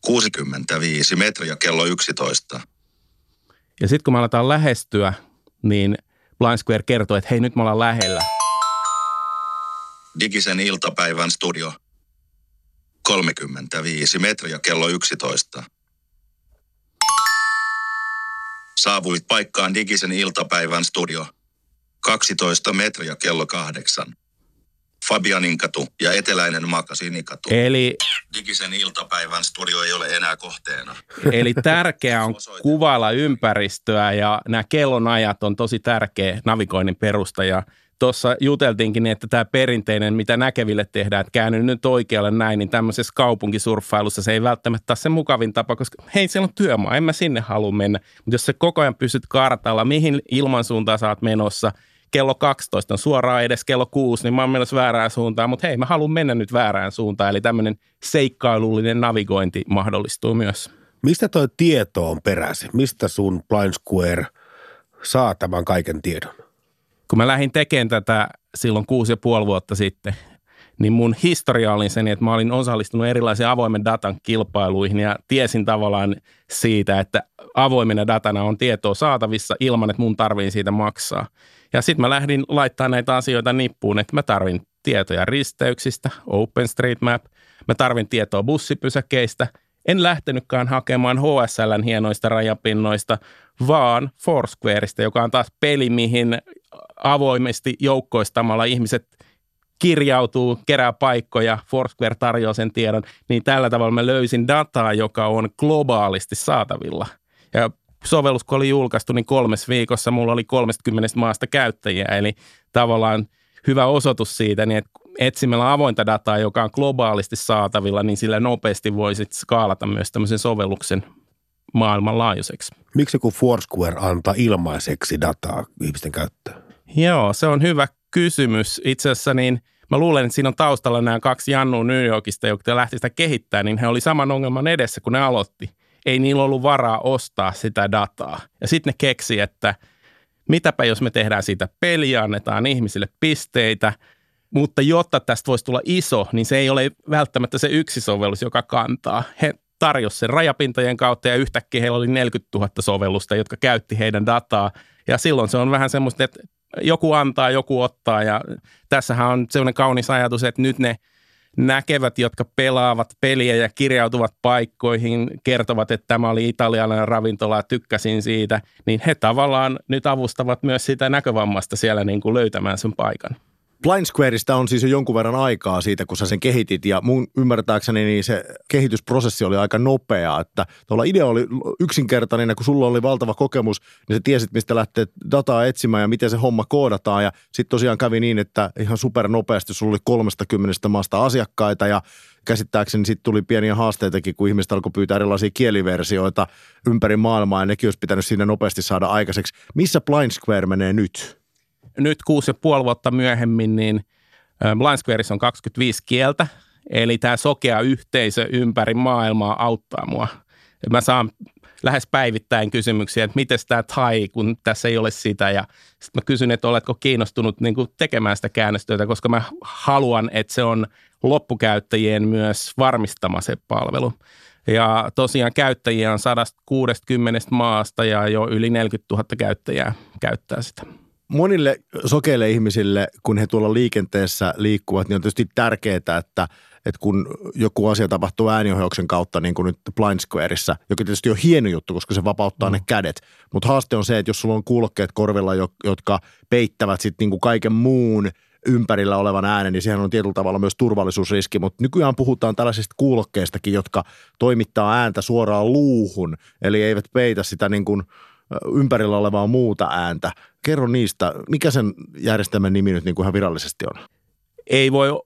65 metriä kello 11. Ja sitten kun me aletaan lähestyä, niin Blind Square kertoo, että hei nyt me ollaan lähellä. Digisen iltapäivän studio. 35 metriä kello 11. Saavuit paikkaan Digisen iltapäivän studio. 12 metriä kello 8. Fabianin katu ja eteläinen Makasiinikatu. Eli... Digisen iltapäivän studio ei ole enää kohteena. Eli tärkeää on kuvailla ympäristöä ja nämä kellonajat on tosi tärkeä navigoinnin perusta ja tuossa juteltiinkin, että tämä perinteinen, mitä näkeville tehdään, että käänny nyt oikealle näin, niin tämmöisessä kaupunkisurffailussa se ei välttämättä ole se mukavin tapa, koska hei, siellä on työmaa, en mä sinne halua mennä. Mutta jos sä koko ajan pysyt kartalla, mihin ilmansuuntaan sä oot menossa – kello 12 on suoraan edes kello 6, niin mä oon menossa väärään suuntaan, mutta hei, mä haluan mennä nyt väärään suuntaan. Eli tämmöinen seikkailullinen navigointi mahdollistuu myös. Mistä toi tieto on peräisin? Mistä sun Blind Square saa tämän kaiken tiedon? Kun mä lähdin tekemään tätä silloin kuusi ja puoli vuotta sitten, niin mun historia oli sen, että mä olin osallistunut erilaisiin avoimen datan kilpailuihin ja tiesin tavallaan siitä, että avoimena datana on tietoa saatavissa ilman, että mun tarvii siitä maksaa. Ja sitten mä lähdin laittaa näitä asioita nippuun, että mä tarvin tietoja risteyksistä, OpenStreetMap, mä tarvin tietoa bussipysäkeistä. En lähtenytkään hakemaan HSLn hienoista rajapinnoista, vaan Foursquareista, joka on taas peli, mihin avoimesti joukkoistamalla ihmiset kirjautuu, kerää paikkoja, Foursquare tarjoaa sen tiedon, niin tällä tavalla mä löysin dataa, joka on globaalisti saatavilla. Ja sovellus, kun oli julkaistu, niin kolmes viikossa mulla oli 30 maasta käyttäjiä, eli tavallaan hyvä osoitus siitä, niin että etsimällä avointa dataa, joka on globaalisti saatavilla, niin sillä nopeasti voisit skaalata myös tämmöisen sovelluksen maailmanlaajuiseksi. Miksi kun Foursquare antaa ilmaiseksi dataa ihmisten käyttöön? Joo, se on hyvä kysymys. Itse asiassa niin mä luulen, että siinä on taustalla nämä kaksi Jannua New Yorkista, jotka lähti sitä kehittämään, niin he oli saman ongelman edessä, kun ne aloitti. Ei niillä ollut varaa ostaa sitä dataa. Ja sitten ne keksi, että mitäpä jos me tehdään siitä peliä, annetaan ihmisille pisteitä, mutta jotta tästä voisi tulla iso, niin se ei ole välttämättä se yksi sovellus, joka kantaa. He tarjosi sen rajapintojen kautta ja yhtäkkiä heillä oli 40 000 sovellusta, jotka käytti heidän dataa. Ja silloin se on vähän semmoista, että joku antaa, joku ottaa ja tässähän on sellainen kaunis ajatus, että nyt ne näkevät, jotka pelaavat peliä ja kirjautuvat paikkoihin, kertovat, että tämä oli italialainen ravintola ja tykkäsin siitä, niin he tavallaan nyt avustavat myös sitä näkövammasta siellä niin kuin löytämään sen paikan. Blind Squareista on siis jo jonkun verran aikaa siitä, kun sä sen kehitit ja mun ymmärtääkseni niin se kehitysprosessi oli aika nopea, että tuolla idea oli yksinkertainen ja kun sulla oli valtava kokemus, niin sä tiesit, mistä lähtee dataa etsimään ja miten se homma koodataan ja sitten tosiaan kävi niin, että ihan super nopeasti sulla oli 30 maasta asiakkaita ja käsittääkseni sitten tuli pieniä haasteitakin, kun ihmiset alkoi pyytää erilaisia kieliversioita ympäri maailmaa ja nekin olisi pitänyt siinä nopeasti saada aikaiseksi. Missä Blind Square menee nyt? Nyt kuusi ja puoli vuotta myöhemmin, niin Blind Squareissa on 25 kieltä, eli tämä sokea yhteisö ympäri maailmaa auttaa mua. Mä saan lähes päivittäin kysymyksiä, että miten tämä tai, kun tässä ei ole sitä. Ja sitten mä kysyn, että oletko kiinnostunut niin kuin tekemään sitä käännöstyötä, koska mä haluan, että se on loppukäyttäjien myös varmistama se palvelu. Ja tosiaan käyttäjiä on 160 maasta ja jo yli 40 000 käyttäjää käyttää sitä monille sokeille ihmisille, kun he tuolla liikenteessä liikkuvat, niin on tietysti tärkeää, että, että kun joku asia tapahtuu ääniohjauksen kautta, niin kuin nyt Blind Squareissa, joka tietysti on hieno juttu, koska se vapauttaa mm. ne kädet. Mutta haaste on se, että jos sulla on kuulokkeet korvilla, jotka peittävät sitten niin kuin kaiken muun ympärillä olevan äänen, niin sehän on tietyllä tavalla myös turvallisuusriski, mutta nykyään puhutaan tällaisista kuulokkeistakin, jotka toimittaa ääntä suoraan luuhun, eli eivät peitä sitä niin kuin – ympärillä olevaa muuta ääntä. Kerro niistä, mikä sen järjestelmän nimi nyt niin kuin ihan virallisesti on? Ei voi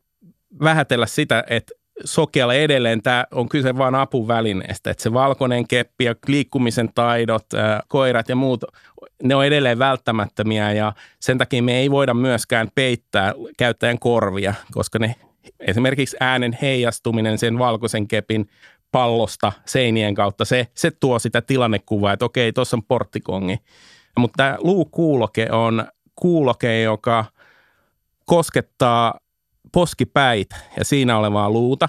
vähätellä sitä, että sokealla edelleen tämä on kyse vain apuvälineestä, että se valkoinen keppi ja liikkumisen taidot, koirat ja muut, ne on edelleen välttämättömiä ja sen takia me ei voida myöskään peittää käyttäjän korvia, koska ne esimerkiksi äänen heijastuminen sen valkoisen kepin pallosta seinien kautta, se, se tuo sitä tilannekuvaa, että okei, tuossa on porttikongi. Mutta tämä luukuuloke on kuuloke, joka koskettaa poskipäitä ja siinä olevaa luuta.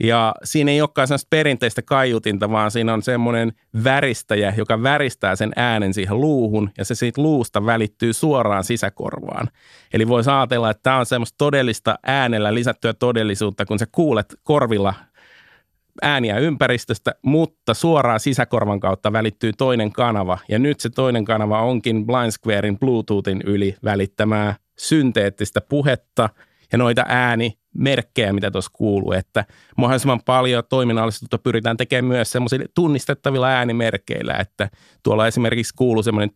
Ja siinä ei olekaan sellaista perinteistä kaiutinta, vaan siinä on semmoinen väristäjä, joka väristää sen äänen siihen luuhun ja se siitä luusta välittyy suoraan sisäkorvaan. Eli voisi ajatella, että tämä on semmoista todellista äänellä lisättyä todellisuutta, kun sä kuulet korvilla ääniä ympäristöstä, mutta suoraan sisäkorvan kautta välittyy toinen kanava. Ja nyt se toinen kanava onkin Blind Squarein Bluetoothin yli välittämää synteettistä puhetta ja noita äänimerkkejä, mitä tuossa kuuluu. Että mahdollisimman paljon toiminnallisuutta pyritään tekemään myös semmoisilla tunnistettavilla äänimerkeillä, että tuolla esimerkiksi kuuluu semmoinen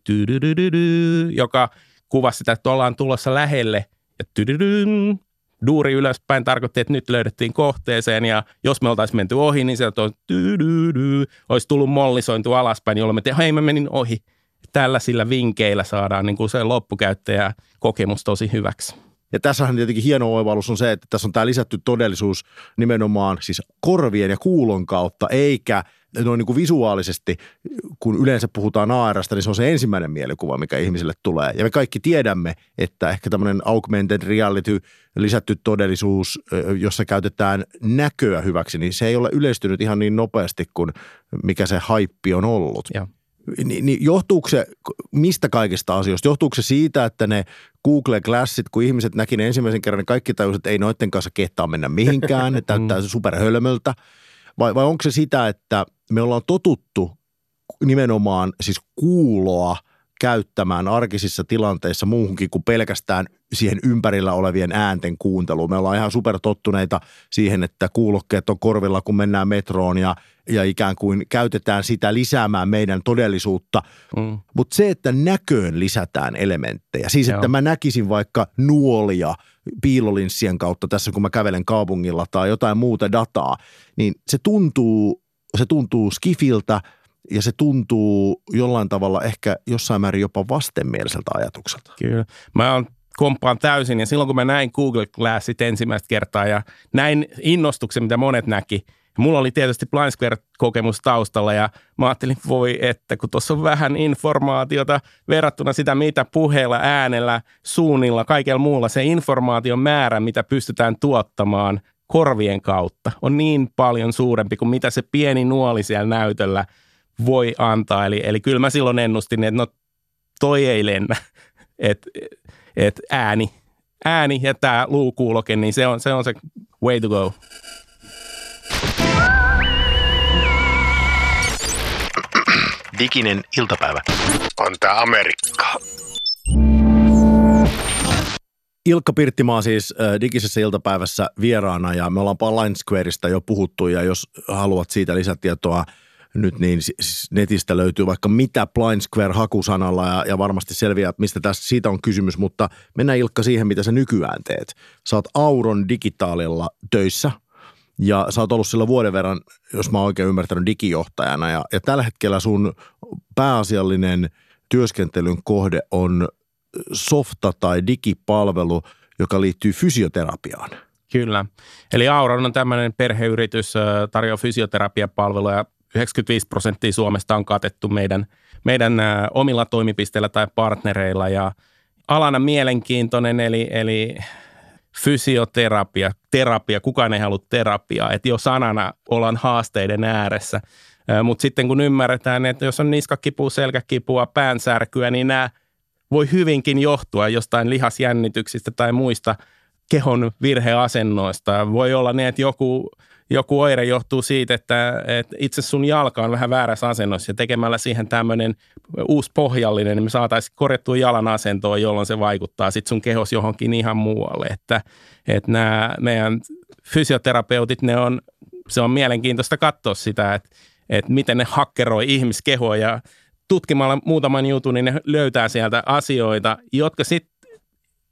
joka kuvasi sitä, että ollaan tulossa lähelle ja duuri ylöspäin tarkoitti, että nyt löydettiin kohteeseen ja jos me oltaisiin menty ohi, niin sieltä olisi, olisi tullut mollisointu alaspäin, jolloin me tehdään, hei mä menin ohi. tällaisilla vinkeillä saadaan niin kuin se loppukäyttäjä kokemus tosi hyväksi. Ja tässähän tietenkin hieno oivallus on se, että tässä on tämä lisätty todellisuus nimenomaan siis korvien ja kuulon kautta, eikä noin niin kuin visuaalisesti, kun yleensä puhutaan ARstä, niin se on se ensimmäinen mielikuva, mikä ihmisille tulee. Ja me kaikki tiedämme, että ehkä tämmöinen augmented reality, lisätty todellisuus, jossa käytetään näköä hyväksi, niin se ei ole yleistynyt ihan niin nopeasti kuin mikä se haippi on ollut. Ja. Ni, niin johtuuko se mistä kaikista asioista? Johtuuko se siitä, että ne Google Glassit, kun ihmiset näki ne ensimmäisen kerran, niin kaikki tajusivat, että ei noiden kanssa kehtaa mennä mihinkään, ne <laughs> täyttää superhölmöltä. Vai, vai onko se sitä, että me ollaan totuttu nimenomaan siis kuuloa käyttämään arkisissa tilanteissa muuhunkin kuin pelkästään siihen ympärillä olevien äänten kuunteluun. Me ollaan ihan supertottuneita siihen, että kuulokkeet on korvilla, kun mennään metroon ja, ja ikään kuin käytetään sitä lisäämään meidän todellisuutta. Mm. Mutta se, että näköön lisätään elementtejä, siis Joo. että mä näkisin vaikka nuolia piilolinssien kautta tässä, kun mä kävelen kaupungilla tai jotain muuta dataa, niin se tuntuu, se tuntuu skifiltä ja se tuntuu jollain tavalla ehkä jossain määrin jopa vastenmieliseltä ajatukselta. Kyllä. Mä oon komppaan täysin. Ja silloin kun mä näin Google Glassit ensimmäistä kertaa ja näin innostuksen, mitä monet näki, mulla oli tietysti Blind Square-kokemus taustalla ja mä ajattelin, voi että kun tuossa on vähän informaatiota verrattuna sitä, mitä puheella, äänellä, suunnilla, kaikella muulla, se informaation määrä, mitä pystytään tuottamaan korvien kautta, on niin paljon suurempi kuin mitä se pieni nuoli siellä näytöllä voi antaa. Eli, eli kyllä mä silloin ennustin, että no toi ei lennä. <laughs> että et ääni, ääni ja tämä luukuuloke, niin se on, se on se way to go. Diginen iltapäivä. On tämä Amerikka. Ilkka Pirttimaa siis äh, digisessä iltapäivässä vieraana ja me ollaan Line Squareista jo puhuttu ja jos haluat siitä lisätietoa – nyt, niin siis netistä löytyy vaikka mitä Blind Square hakusanalla ja, ja varmasti selviää, mistä tässä siitä on kysymys, mutta mennään Ilkka siihen, mitä sä nykyään teet. Sä oot Auron digitaalilla töissä ja sä oot ollut sillä vuoden verran, jos mä oon oikein ymmärtänyt, digijohtajana ja, ja tällä hetkellä sun pääasiallinen työskentelyn kohde on softa tai digipalvelu, joka liittyy fysioterapiaan. Kyllä. Eli Auron on tämmöinen perheyritys, tarjoaa fysioterapiapalveluja 95 prosenttia Suomesta on katettu meidän, meidän omilla toimipisteillä tai partnereilla ja alana mielenkiintoinen, eli, eli fysioterapia, terapia, kukaan ei halua terapiaa, että jo sanana ollaan haasteiden ääressä. Mutta sitten kun ymmärretään, että jos on niskakipua, selkäkipua, päänsärkyä, niin nämä voi hyvinkin johtua jostain lihasjännityksistä tai muista kehon virheasennoista. Voi olla niin, että joku joku oire johtuu siitä, että, että itse sun jalka on vähän väärässä asennossa ja tekemällä siihen tämmöinen uusi pohjallinen, niin me saataisiin korjattua jalan asentoa, jolloin se vaikuttaa sitten sun kehos johonkin ihan muualle. Että, että nämä meidän fysioterapeutit, ne on, se on mielenkiintoista katsoa sitä, että, että miten ne hakkeroi ihmiskehoa ja tutkimalla muutaman jutun, niin ne löytää sieltä asioita, jotka sitten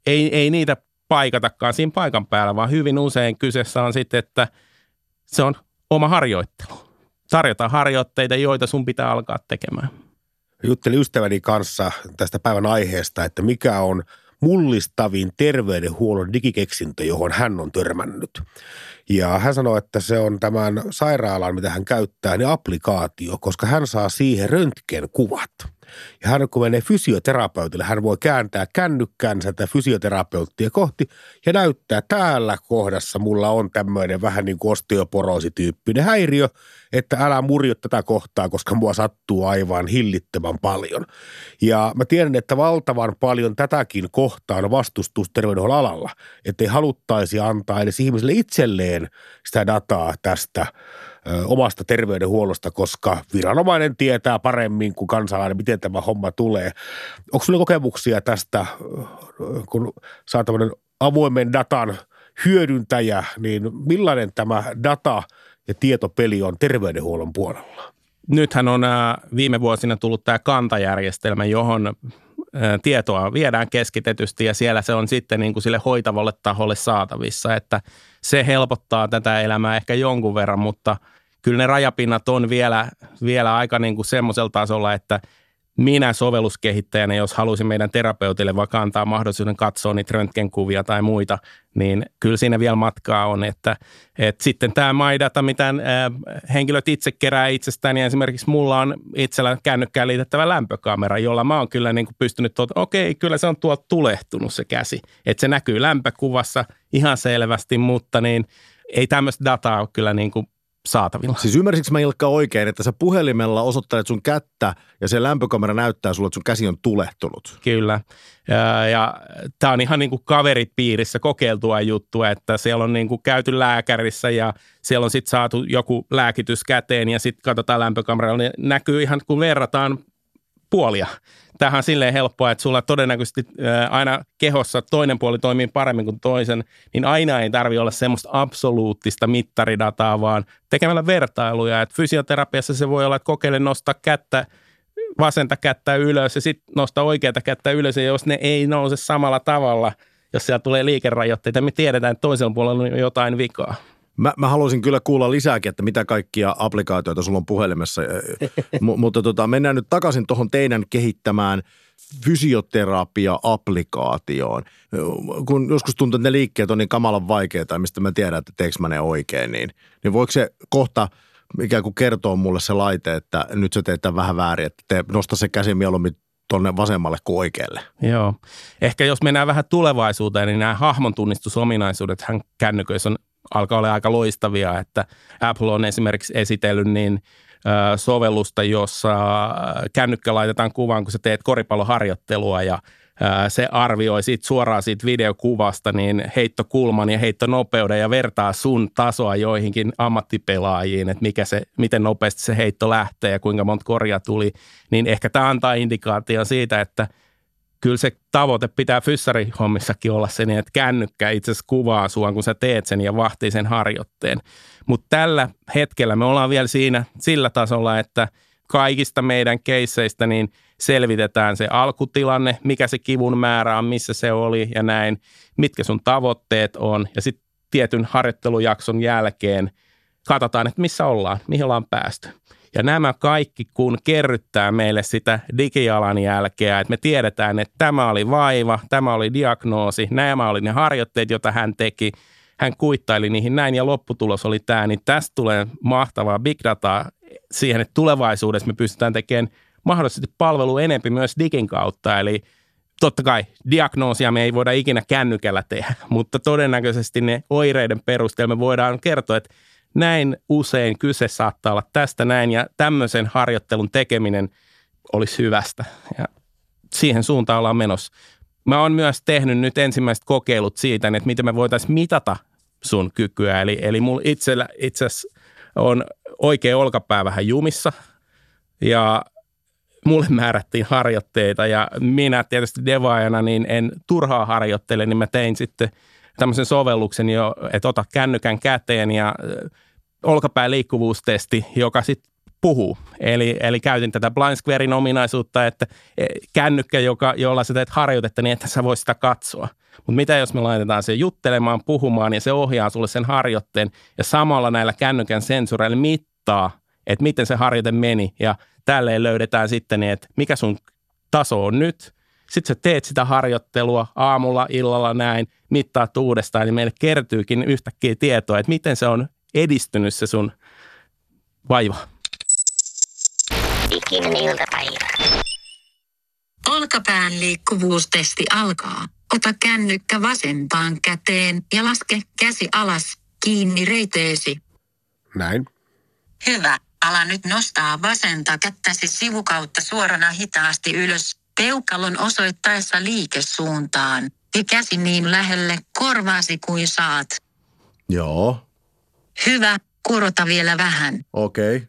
ei, ei niitä paikatakaan siinä paikan päällä, vaan hyvin usein kyseessä on sitten, että – se on oma harjoittelu. Tarjotaan harjoitteita, joita sun pitää alkaa tekemään. Juttelin ystäväni kanssa tästä päivän aiheesta, että mikä on mullistavin terveydenhuollon digikeksintö, johon hän on törmännyt. Ja hän sanoi, että se on tämän sairaalan, mitä hän käyttää, niin applikaatio, koska hän saa siihen röntgenkuvat – ja hän kun menee fysioterapeutille, hän voi kääntää kännykkänsä tätä fysioterapeuttia kohti ja näyttää täällä kohdassa mulla on tämmöinen vähän niin kuin osteoporoosityyppinen häiriö, että älä murjo tätä kohtaa, koska mua sattuu aivan hillittömän paljon. Ja mä tiedän, että valtavan paljon tätäkin kohtaa on vastustus terveydenhuollon alalla, että ei haluttaisi antaa edes ihmisille itselleen sitä dataa tästä – omasta terveydenhuollosta, koska viranomainen tietää paremmin kuin kansalainen, miten tämä homma tulee. Onko sinulla kokemuksia tästä, kun saa tämmöinen avoimen datan hyödyntäjä, niin millainen tämä data ja tietopeli on terveydenhuollon puolella? Nythän on viime vuosina tullut tämä kantajärjestelmä, johon tietoa viedään keskitetysti ja siellä se on sitten niin kuin sille hoitavalle taholle saatavissa, että se helpottaa tätä elämää ehkä jonkun verran, mutta kyllä ne rajapinnat on vielä, vielä aika niin kuin semmoisella tasolla, että minä sovelluskehittäjänä, jos halusin meidän terapeutille vaikka antaa mahdollisuuden katsoa niitä röntgenkuvia tai muita, niin kyllä siinä vielä matkaa on, että, että sitten tämä MyData, mitä henkilöt itse kerää itsestään, niin esimerkiksi mulla on itsellä kännykkään liitettävä lämpökamera, jolla mä oon kyllä niin kuin pystynyt tuota, okei, kyllä se on tuolta tulehtunut se käsi, että se näkyy lämpökuvassa ihan selvästi, mutta niin ei tämmöistä dataa ole kyllä niin kuin saatavilla. Siis ymmärsinkö mä Ilkka oikein, että sä puhelimella osoittelet sun kättä ja se lämpökamera näyttää sulle, että sun käsi on tulehtunut? Kyllä. Ja, ja tämä on ihan niin kuin kaveripiirissä kokeiltua juttua, että siellä on niin kuin käyty lääkärissä ja siellä on sitten saatu joku lääkitys käteen ja sitten katsotaan lämpökameralla, niin näkyy ihan kun verrataan puolia. Tämähän on silleen helppoa, että sulla todennäköisesti aina kehossa toinen puoli toimii paremmin kuin toisen, niin aina ei tarvi olla semmoista absoluuttista mittaridataa, vaan tekemällä vertailuja. Että fysioterapiassa se voi olla, että kokeile nostaa kättä, vasenta kättä ylös ja sitten nostaa oikeata kättä ylös, ja jos ne ei nouse samalla tavalla, jos siellä tulee liikerajoitteita, me tiedetään, että toisella puolella on jotain vikaa. Mä, mä haluaisin kyllä kuulla lisääkin, että mitä kaikkia applikaatioita sulla on puhelimessa, M- mutta tota, mennään nyt takaisin tuohon teidän kehittämään fysioterapia-applikaatioon. Kun joskus tuntuu, että ne liikkeet on niin kamalan vaikeita, mistä mä tiedän, että teekö mä ne oikein, niin, niin voiko se kohta ikään kuin kertoa mulle se laite, että nyt sä teet tämän vähän väärin, että te nosta se käsi mieluummin tuonne vasemmalle kuin oikealle. Joo. Ehkä jos mennään vähän tulevaisuuteen, niin nämä hahmon tunnistusominaisuudet hän kännyköissä on alkaa olla aika loistavia, että Apple on esimerkiksi esitellyt niin sovellusta, jossa kännykkä laitetaan kuvaan, kun sä teet koripalloharjoittelua ja se arvioi siitä suoraan siitä videokuvasta niin heittokulman ja heittonopeuden ja vertaa sun tasoa joihinkin ammattipelaajiin, että mikä se, miten nopeasti se heitto lähtee ja kuinka monta korja tuli, niin ehkä tämä antaa indikaation siitä, että – kyllä se tavoite pitää fyssarihommissakin olla se, niin että kännykkä itse asiassa kuvaa sua, kun sä teet sen ja vahtii sen harjoitteen. Mutta tällä hetkellä me ollaan vielä siinä sillä tasolla, että kaikista meidän keisseistä niin selvitetään se alkutilanne, mikä se kivun määrä on, missä se oli ja näin, mitkä sun tavoitteet on ja sitten tietyn harjoittelujakson jälkeen katsotaan, että missä ollaan, mihin ollaan päästy. Ja nämä kaikki, kun kerryttää meille sitä digijalanjälkeä, että me tiedetään, että tämä oli vaiva, tämä oli diagnoosi, nämä oli ne harjoitteet, joita hän teki, hän kuittaili niihin näin ja lopputulos oli tämä, niin tästä tulee mahtavaa big dataa siihen, että tulevaisuudessa me pystytään tekemään mahdollisesti palvelu enempi myös digin kautta, eli totta kai diagnoosia me ei voida ikinä kännykällä tehdä, <laughs> mutta todennäköisesti ne oireiden perusteella me voidaan kertoa, että näin usein kyse saattaa olla tästä näin ja tämmöisen harjoittelun tekeminen olisi hyvästä. Ja siihen suuntaan ollaan menossa. Mä oon myös tehnyt nyt ensimmäiset kokeilut siitä, että miten me voitaisiin mitata sun kykyä. Eli, eli mulla itsellä itse on oikea olkapää vähän jumissa ja mulle <laughs> määrättiin harjoitteita ja minä tietysti devaajana niin en turhaa harjoittele, niin mä tein sitten – tämmöisen sovelluksen jo, että ota kännykän käteen ja olkapään liikkuvuustesti, joka sitten puhuu. Eli, eli käytin tätä blind squarein ominaisuutta, että e, kännykkä, joka, jolla sä teet harjoitetta niin, että sä voit sitä katsoa. Mutta mitä jos me laitetaan se juttelemaan, puhumaan ja se ohjaa sulle sen harjoitteen ja samalla näillä kännykän sensoreilla mittaa, että miten se harjoite meni ja tälleen löydetään sitten, että mikä sun taso on nyt sitten sä teet sitä harjoittelua aamulla, illalla näin, mittaat uudestaan, niin meille kertyykin yhtäkkiä tietoa, että miten se on edistynyt se sun vaiva. Ikinen iltapäivä. Olkapään liikkuvuustesti alkaa. Ota kännykkä vasempaan käteen ja laske käsi alas kiinni reiteesi. Näin. Hyvä. Ala nyt nostaa vasenta kättäsi sivukautta suorana hitaasti ylös peukalon osoittaessa liikesuuntaan ja käsi niin lähelle korvaasi kuin saat. Joo. Hyvä, kurota vielä vähän. Okei. Okay.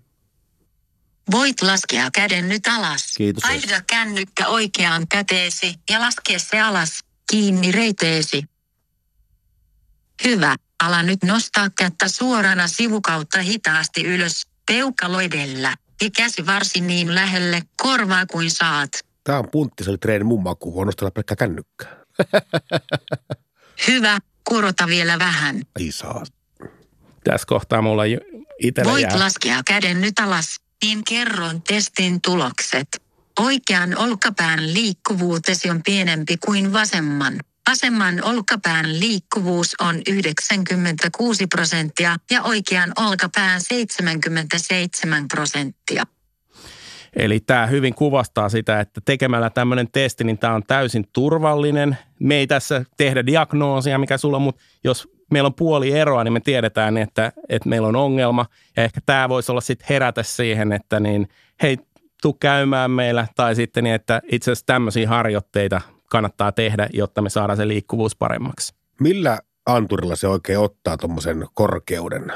Voit laskea käden nyt alas. Kiitos. Vaihda kännykkä oikeaan käteesi ja laske se alas, kiinni reiteesi. Hyvä, ala nyt nostaa kättä suorana sivukautta hitaasti ylös, peukalo edellä, ja käsi varsin niin lähelle korvaa kuin saat. Tämä on puntti, se oli treeni mun makuun, huonostella pelkkä kännykkää. <laughs> Hyvä, kurota vielä vähän. Ei saa. Tässä kohtaa mulla itsellä Voit jää. laskea käden nyt alas, niin kerron testin tulokset. Oikean olkapään liikkuvuutesi on pienempi kuin vasemman. Vasemman olkapään liikkuvuus on 96 prosenttia ja oikean olkapään 77 prosenttia. Eli tämä hyvin kuvastaa sitä, että tekemällä tämmöinen testi, niin tämä on täysin turvallinen. Me ei tässä tehdä diagnoosia, mikä sulla on, mutta jos meillä on puoli eroa, niin me tiedetään, että, että meillä on ongelma. Ja ehkä tämä voisi olla sitten herätä siihen, että niin, hei, tuu käymään meillä. Tai sitten niin, että itse asiassa tämmöisiä harjoitteita kannattaa tehdä, jotta me saadaan se liikkuvuus paremmaksi. Millä anturilla se oikein ottaa tuommoisen korkeuden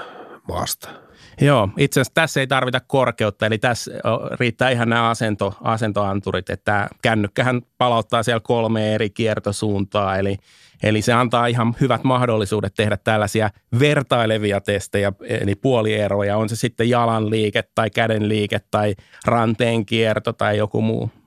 maasta? Joo, itse asiassa tässä ei tarvita korkeutta, eli tässä riittää ihan nämä asento, asentoanturit, että kännykkähän palauttaa siellä kolme eri kiertosuuntaa, eli, eli se antaa ihan hyvät mahdollisuudet tehdä tällaisia vertailevia testejä, eli puolieroja, on se sitten jalan liike tai käden liike tai ranteen kierto tai joku muu.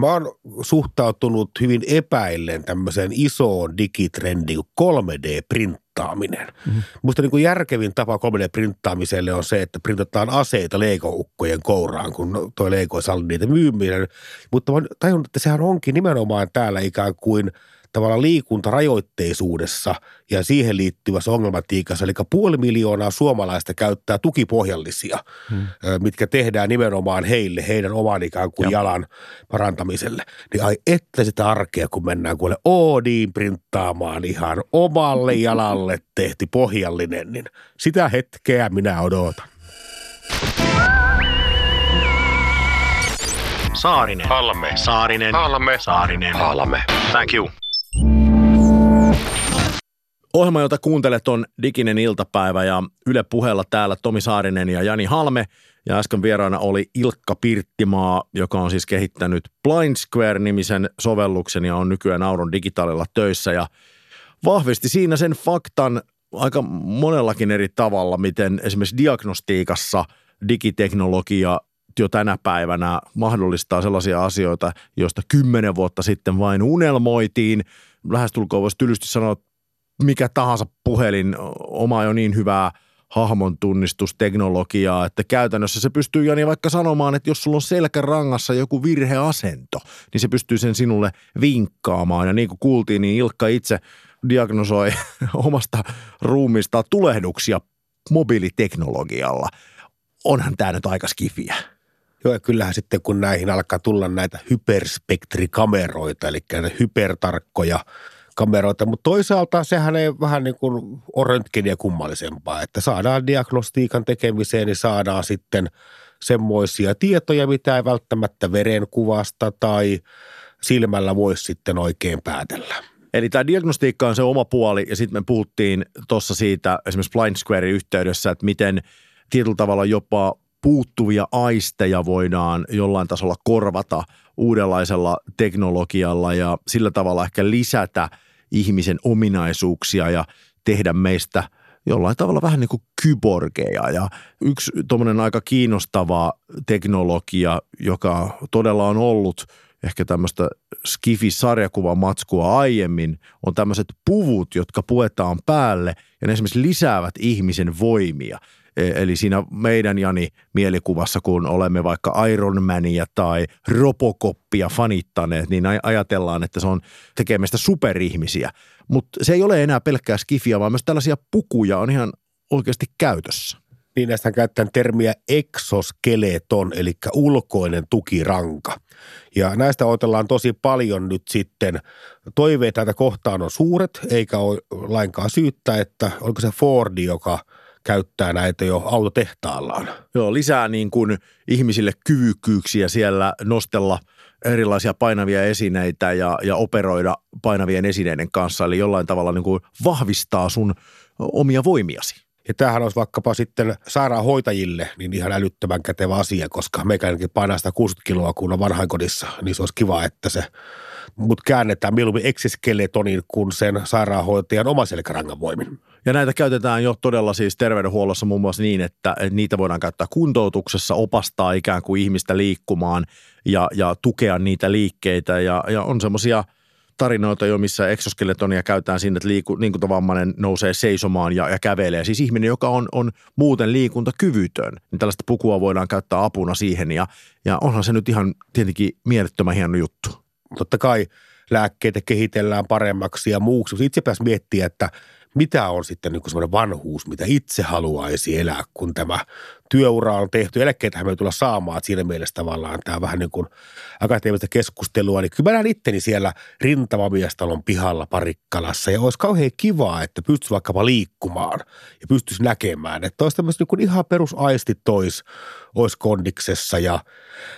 Mä oon suhtautunut hyvin epäillen tämmöiseen isoon digitrendiin kuin 3D-printtaaminen. Mm-hmm. Musta niin kuin järkevin tapa 3D-printtaamiselle on se, että printataan aseita leikoukkojen kouraan, kun toi leiko ei niitä myyminen. Mutta mä tajun, että sehän onkin nimenomaan täällä ikään kuin – tavallaan liikuntarajoitteisuudessa ja siihen liittyvässä ongelmatiikassa. Eli puoli miljoonaa suomalaista käyttää tukipohjallisia, hmm. mitkä tehdään nimenomaan heille, heidän oman ikään kuin Joo. jalan parantamiselle. Niin ai että sitä arkea, kun mennään kuule Oodiin printtaamaan ihan omalle <laughs> jalalle tehty pohjallinen, niin sitä hetkeä minä odotan. Saarinen. Halme. Saarinen. Halme. Saarinen. Halme. Thank you. Ohjelma, jota kuuntelet, on Diginen iltapäivä ja Yle puheella täällä Tomi Saarinen ja Jani Halme. Ja äsken vieraana oli Ilkka Pirttimaa, joka on siis kehittänyt Blind Square-nimisen sovelluksen ja on nykyään Auron digitaalilla töissä. Ja vahvisti siinä sen faktan aika monellakin eri tavalla, miten esimerkiksi diagnostiikassa digiteknologia jo tänä päivänä mahdollistaa sellaisia asioita, joista kymmenen vuotta sitten vain unelmoitiin. Lähestulkoon voisi tylysti sanoa, että mikä tahansa puhelin omaa jo niin hyvää hahmon tunnistusteknologiaa, että käytännössä se pystyy Jani vaikka sanomaan, että jos sulla on selkärangassa joku virheasento, niin se pystyy sen sinulle vinkkaamaan. Ja niin kuin kuultiin, niin Ilkka itse diagnosoi <laughs> omasta ruumista tulehduksia mobiiliteknologialla. Onhan tämä nyt aika skifiä. Joo, ja kyllähän sitten kun näihin alkaa tulla näitä hyperspektrikameroita, eli näitä hypertarkkoja kameroita, mutta toisaalta sehän ei vähän niin kuin ole röntgeniä kummallisempaa, että saadaan diagnostiikan tekemiseen, niin saadaan sitten semmoisia tietoja, mitä ei välttämättä verenkuvasta tai silmällä voisi sitten oikein päätellä. Eli tämä diagnostiikka on se oma puoli ja sitten me puhuttiin tuossa siitä esimerkiksi Blind Square yhteydessä, että miten tietyllä tavalla jopa puuttuvia aisteja voidaan jollain tasolla korvata uudenlaisella teknologialla ja sillä tavalla ehkä lisätä ihmisen ominaisuuksia ja tehdä meistä jollain tavalla vähän niin kuin kyborgeja. Ja yksi tuommoinen aika kiinnostava teknologia, joka todella on ollut ehkä tämmöistä Skifi-sarjakuvamatskua aiemmin, on tämmöiset puvut, jotka puetaan päälle ja ne esimerkiksi lisäävät ihmisen voimia – eli siinä meidän Jani mielikuvassa, kun olemme vaikka Ironmania tai Robocoppia fanittaneet, niin ajatellaan, että se on tekemistä superihmisiä. Mutta se ei ole enää pelkkää skifia, vaan myös tällaisia pukuja on ihan oikeasti käytössä. Niin näistä käyttää termiä exoskeleton, eli ulkoinen tukiranka. Ja näistä otellaan tosi paljon nyt sitten. Toiveet tätä kohtaan on suuret, eikä ole lainkaan syyttä, että oliko se Fordi, joka – käyttää näitä jo autotehtaallaan. Joo, lisää niin kuin ihmisille kyvykkyyksiä siellä nostella erilaisia painavia esineitä ja, ja operoida painavien esineiden kanssa, eli jollain tavalla niin kuin vahvistaa sun omia voimiasi. Ja tämähän olisi vaikkapa sitten sairaanhoitajille niin ihan älyttömän kätevä asia, koska meikäänkin painaa sitä 60 kiloa, kun on vanhainkodissa, niin se olisi kiva, että se mut käännetään mieluummin eksiskeletonin kuin sen sairaanhoitajan oma selkärangan voimin. Ja näitä käytetään jo todella siis terveydenhuollossa muun muassa niin, että, niitä voidaan käyttää kuntoutuksessa, opastaa ikään kuin ihmistä liikkumaan ja, ja tukea niitä liikkeitä. Ja, ja on semmoisia tarinoita jo, missä eksoskeletonia käytetään siinä, että liiku, liikuntavammainen nousee seisomaan ja, ja kävelee. Siis ihminen, joka on, on muuten liikuntakyvytön, niin tällaista pukua voidaan käyttää apuna siihen. Ja, ja onhan se nyt ihan tietenkin mielettömän hieno juttu. Totta kai lääkkeitä kehitellään paremmaksi ja muuksi. Itse pääsi miettiä, että mitä on sitten niin semmoinen vanhuus, mitä itse haluaisi elää, kun tämä työura on tehty. Eläkkeitähän me tulla saamaan, että siinä mielessä tavallaan tämä vähän niin kuin akateemista keskustelua. Niin kyllä mä näen itteni siellä rintamamiestalon pihalla Parikkalassa ja olisi kauhean kivaa, että pystyisi vaikkapa liikkumaan ja pystyisi näkemään. Että olisi tämmöistä niin ihan perusaistit tois, olisi kondiksessa ja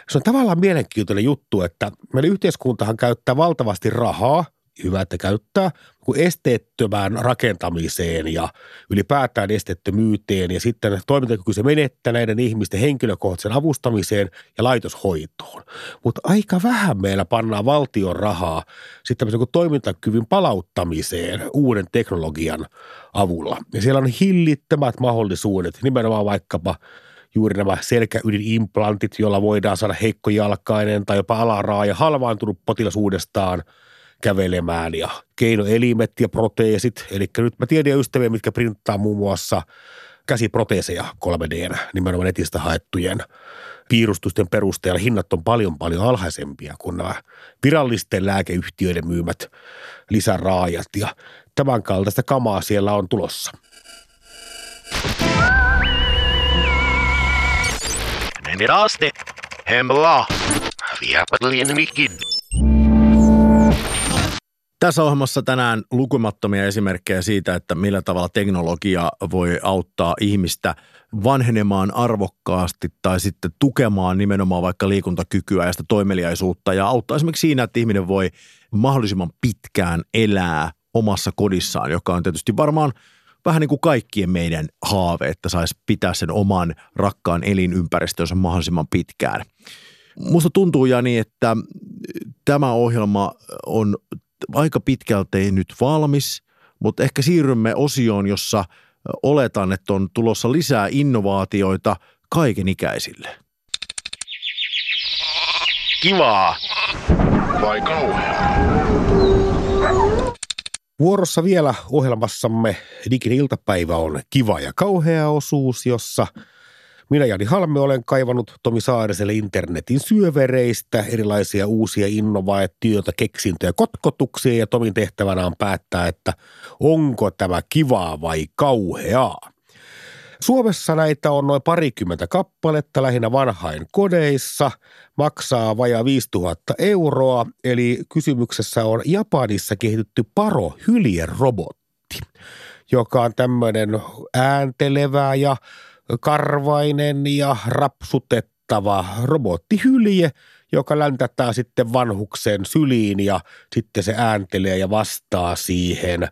se on tavallaan mielenkiintoinen juttu, että meidän yhteiskuntahan käyttää valtavasti rahaa – hyvä, että käyttää esteettömään rakentamiseen ja ylipäätään esteettömyyteen ja sitten toimintakyky se menettää näiden ihmisten henkilökohtaisen avustamiseen ja laitoshoitoon. Mutta aika vähän meillä pannaan valtion rahaa sitten tämmöisen toimintakyvyn palauttamiseen uuden teknologian avulla. Ja siellä on hillittömät mahdollisuudet, nimenomaan vaikkapa juuri nämä selkäydinimplantit, joilla voidaan saada heikkojalkainen tai jopa alaraaja halvaantunut potilas uudestaan – kävelemään ja keinoelimet ja proteesit. Eli nyt mä tiedän ystäviä, mitkä printtaa muun muassa käsiproteeseja 3 d nimenomaan netistä haettujen piirustusten perusteella. Hinnat on paljon paljon alhaisempia kuin nämä virallisten lääkeyhtiöiden myymät lisäraajat ja tämän kaltaista kamaa siellä on tulossa. Neni raasti. Hemla. Viapatlien mikin. Tässä ohjelmassa tänään lukumattomia esimerkkejä siitä, että millä tavalla teknologia voi auttaa ihmistä vanhenemaan arvokkaasti tai sitten tukemaan nimenomaan vaikka liikuntakykyä ja sitä toimeliaisuutta ja auttaa esimerkiksi siinä, että ihminen voi mahdollisimman pitkään elää omassa kodissaan, joka on tietysti varmaan vähän niin kuin kaikkien meidän haave, että saisi pitää sen oman rakkaan elinympäristönsä mahdollisimman pitkään. Musta tuntuu, Jani, että tämä ohjelma on aika pitkälti nyt valmis, mutta ehkä siirrymme osioon, jossa oletan, että on tulossa lisää innovaatioita kaikenikäisille. Kivaa vai kauheaa? Vuorossa vielä ohjelmassamme Digin iltapäivä on kiva ja kauhea osuus, jossa – minä Jani Halme olen kaivannut Tomi Saariselle internetin syövereistä erilaisia uusia innovaatioita, keksintöjä, kotkotuksia ja Tomin tehtävänä on päättää, että onko tämä kivaa vai kauheaa. Suomessa näitä on noin parikymmentä kappaletta lähinnä vanhain kodeissa, maksaa vajaa 5000 euroa, eli kysymyksessä on Japanissa kehitetty paro hyljerobotti, joka on tämmöinen ääntelevä ja karvainen ja rapsutettava robottihylje, joka läntätään sitten vanhuksen syliin ja sitten se ääntelee ja vastaa siihen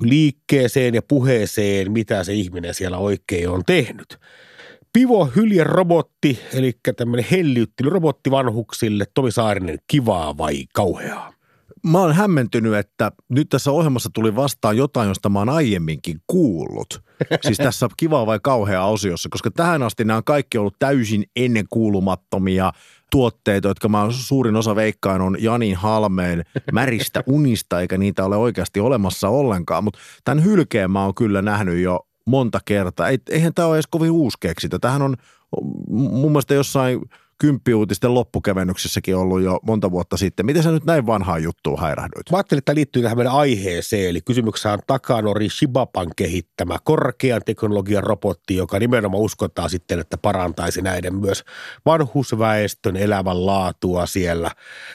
liikkeeseen ja puheeseen, mitä se ihminen siellä oikein on tehnyt. Pivo Hylje robotti, eli tämmöinen robotti vanhuksille. Tomi Saarinen, kivaa vai kauheaa? Mä oon hämmentynyt, että nyt tässä ohjelmassa tuli vastaan jotain, josta mä oon aiemminkin kuullut. <laughs> Siis tässä kiva vai kauhea osiossa, koska tähän asti nämä on kaikki ollut täysin ennenkuulumattomia tuotteita, jotka mä suurin osa veikkaan on Janin Halmeen <laughs> märistä unista, eikä niitä ole oikeasti olemassa ollenkaan. Mutta tämän hylkeen mä oon kyllä nähnyt jo monta kertaa. Eihän tämä ole edes kovin uusi keksintö. Tähän on mun mielestä jossain kymppiuutisten loppukevennyksessäkin ollut jo monta vuotta sitten. Miten sä nyt näin vanhaa juttua hairahduit? Mä ajattelin, että tämä liittyy tähän meidän aiheeseen, eli kysymyksessä on Takanori Shibapan kehittämä korkean teknologian robotti, joka nimenomaan uskotaan sitten, että parantaisi näiden myös vanhusväestön elämän laatua siellä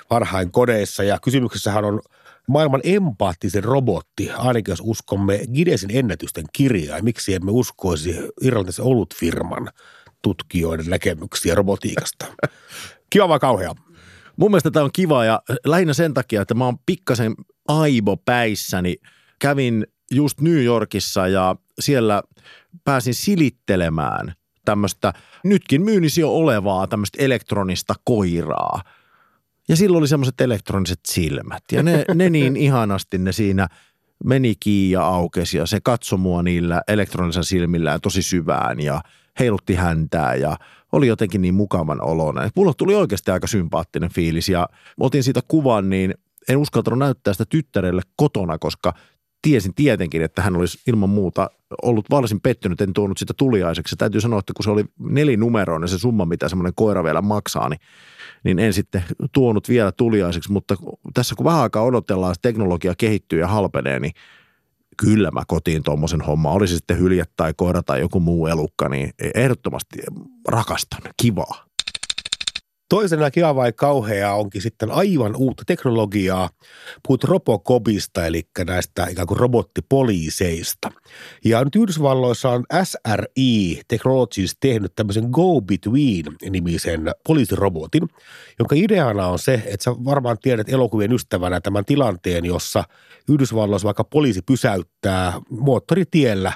varhain kodeissa. Ja kysymyksessähän on maailman empaattisen robotti, ainakin jos uskomme Gidesin ennätysten kirjaa. Miksi emme uskoisi irlantaisen olutfirman tutkijoiden näkemyksiä robotiikasta. <laughs> Kiva vai kauhea? Mun mielestä tämä on kiva ja lähinnä sen takia, että mä oon pikkasen aibo päissäni. Kävin just New Yorkissa ja siellä pääsin silittelemään tämmöistä nytkin myynnissä jo olevaa tämmöistä elektronista koiraa. Ja silloin oli semmoiset elektroniset silmät ja ne, ne niin <laughs> ihanasti ne siinä meni kiinni ja aukesi ja se katsoi mua niillä elektronisen silmillään tosi syvään ja – heilutti häntää ja oli jotenkin niin mukavan oloinen. Mulle tuli oikeasti aika sympaattinen fiilis ja otin siitä kuvan, niin en uskaltanut näyttää sitä tyttärelle kotona, koska tiesin tietenkin, että hän olisi ilman muuta ollut varsin pettynyt, en tuonut sitä tuliaiseksi. Täytyy sanoa, että kun se oli nelinumeroinen se summa, mitä semmoinen koira vielä maksaa, niin, niin en sitten tuonut vielä tuliaiseksi. Mutta tässä kun vähän aikaa odotellaan, että teknologia kehittyy ja halpenee, niin kyllä mä kotiin tuommoisen homma. Olisi se sitten hylje tai koira tai joku muu elukka, niin ehdottomasti rakastan. Kivaa. Toisena kiva vai kauheaa onkin sitten aivan uutta teknologiaa. Puhut Robocobista, eli näistä ikään kuin robottipoliiseista. Ja nyt Yhdysvalloissa on SRI Technologies tehnyt tämmöisen Go-Between-nimisen poliisirobotin, jonka ideana on se, että sä varmaan tiedät elokuvien ystävänä tämän tilanteen, jossa Yhdysvalloissa vaikka poliisi pysäyttää moottoritiellä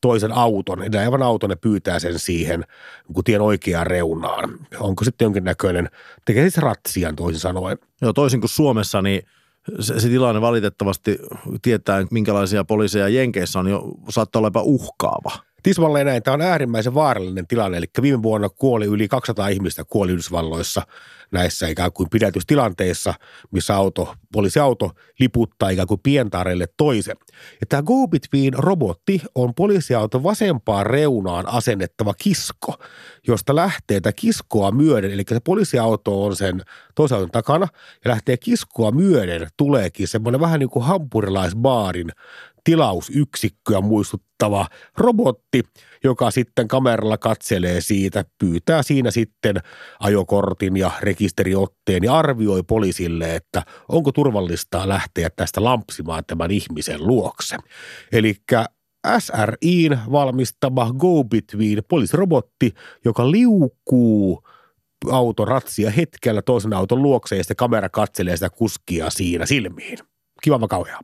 toisen auton, elävän auton ja pyytää sen siihen niin tien oikeaan reunaan. Onko sitten jonkinnäköinen, tekee siis ratsian toisin sanoen. Joo, toisin kuin Suomessa, niin se, se tilanne valitettavasti tietää, minkälaisia poliiseja Jenkeissä on, jo saattaa olla jopa uhkaava. Tismalleen näin, tämä on äärimmäisen vaarallinen tilanne, eli viime vuonna kuoli yli 200 ihmistä kuoli Yhdysvalloissa näissä ikään kuin pidätystilanteissa, missä auto, poliisiauto liputtaa ikään kuin pientareille toisen. Ja tämä Go-Between-robotti on poliisiauton vasempaan reunaan asennettava kisko, josta lähtee tämä kiskoa myöden, eli se poliisiauto on sen toisaalta takana ja lähtee kiskoa myöden, tuleekin semmoinen vähän niin kuin hampurilaisbaarin tilausyksikköä muistuttava robotti, joka sitten kameralla katselee siitä, pyytää siinä sitten ajokortin ja rekisteriotteen ja arvioi poliisille, että onko turvallista lähteä tästä lampsimaan tämän ihmisen luokse. Eli SRIin valmistama Go-Between poliisirobotti, joka liukuu auton ratsia hetkellä toisen auton luokse ja sitten kamera katselee sitä kuskia siinä silmiin. Kiva kauheaa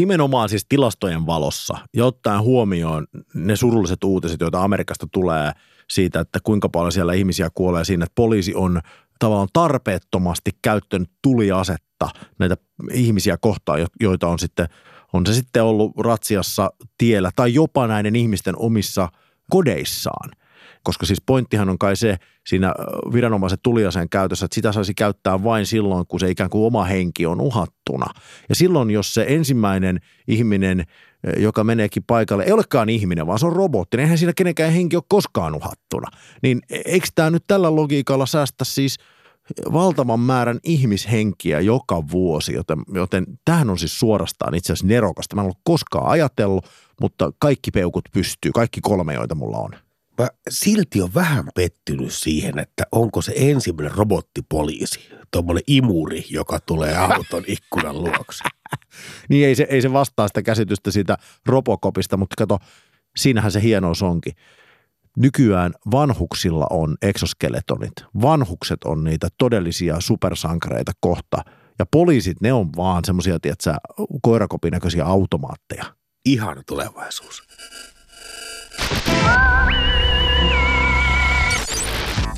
nimenomaan siis tilastojen valossa ja ottaen huomioon ne surulliset uutiset, joita Amerikasta tulee siitä, että kuinka paljon siellä ihmisiä kuolee siinä, että poliisi on tavallaan tarpeettomasti käyttänyt tuliasetta näitä ihmisiä kohtaan, joita on sitten, on se sitten ollut ratsiassa tiellä tai jopa näiden ihmisten omissa kodeissaan. Koska siis pointtihan on kai se siinä viranomaisen tuliaseen käytössä, että sitä saisi käyttää vain silloin, kun se ikään kuin oma henki on uhattuna. Ja silloin, jos se ensimmäinen ihminen, joka meneekin paikalle, ei olekaan ihminen, vaan se on robotti, niin eihän siinä kenenkään henki ole koskaan uhattuna. Niin eikö tämä nyt tällä logiikalla säästä siis valtavan määrän ihmishenkiä joka vuosi, joten, joten tämähän on siis suorastaan itse asiassa nerokasta. Mä en ole koskaan ajatellut, mutta kaikki peukut pystyy, kaikki kolme, joita mulla on mä silti on vähän pettynyt siihen, että onko se ensimmäinen robottipoliisi, tuommoinen imuri, joka tulee auton ikkunan luokse. <laughs> niin ei se, ei se vastaa sitä käsitystä siitä robokopista, mutta kato, siinähän se hienous onkin. Nykyään vanhuksilla on exoskeletonit. Vanhukset on niitä todellisia supersankareita kohta. Ja poliisit, ne on vaan semmoisia, tiedätkö, koirakopinäköisiä automaatteja. Ihan tulevaisuus.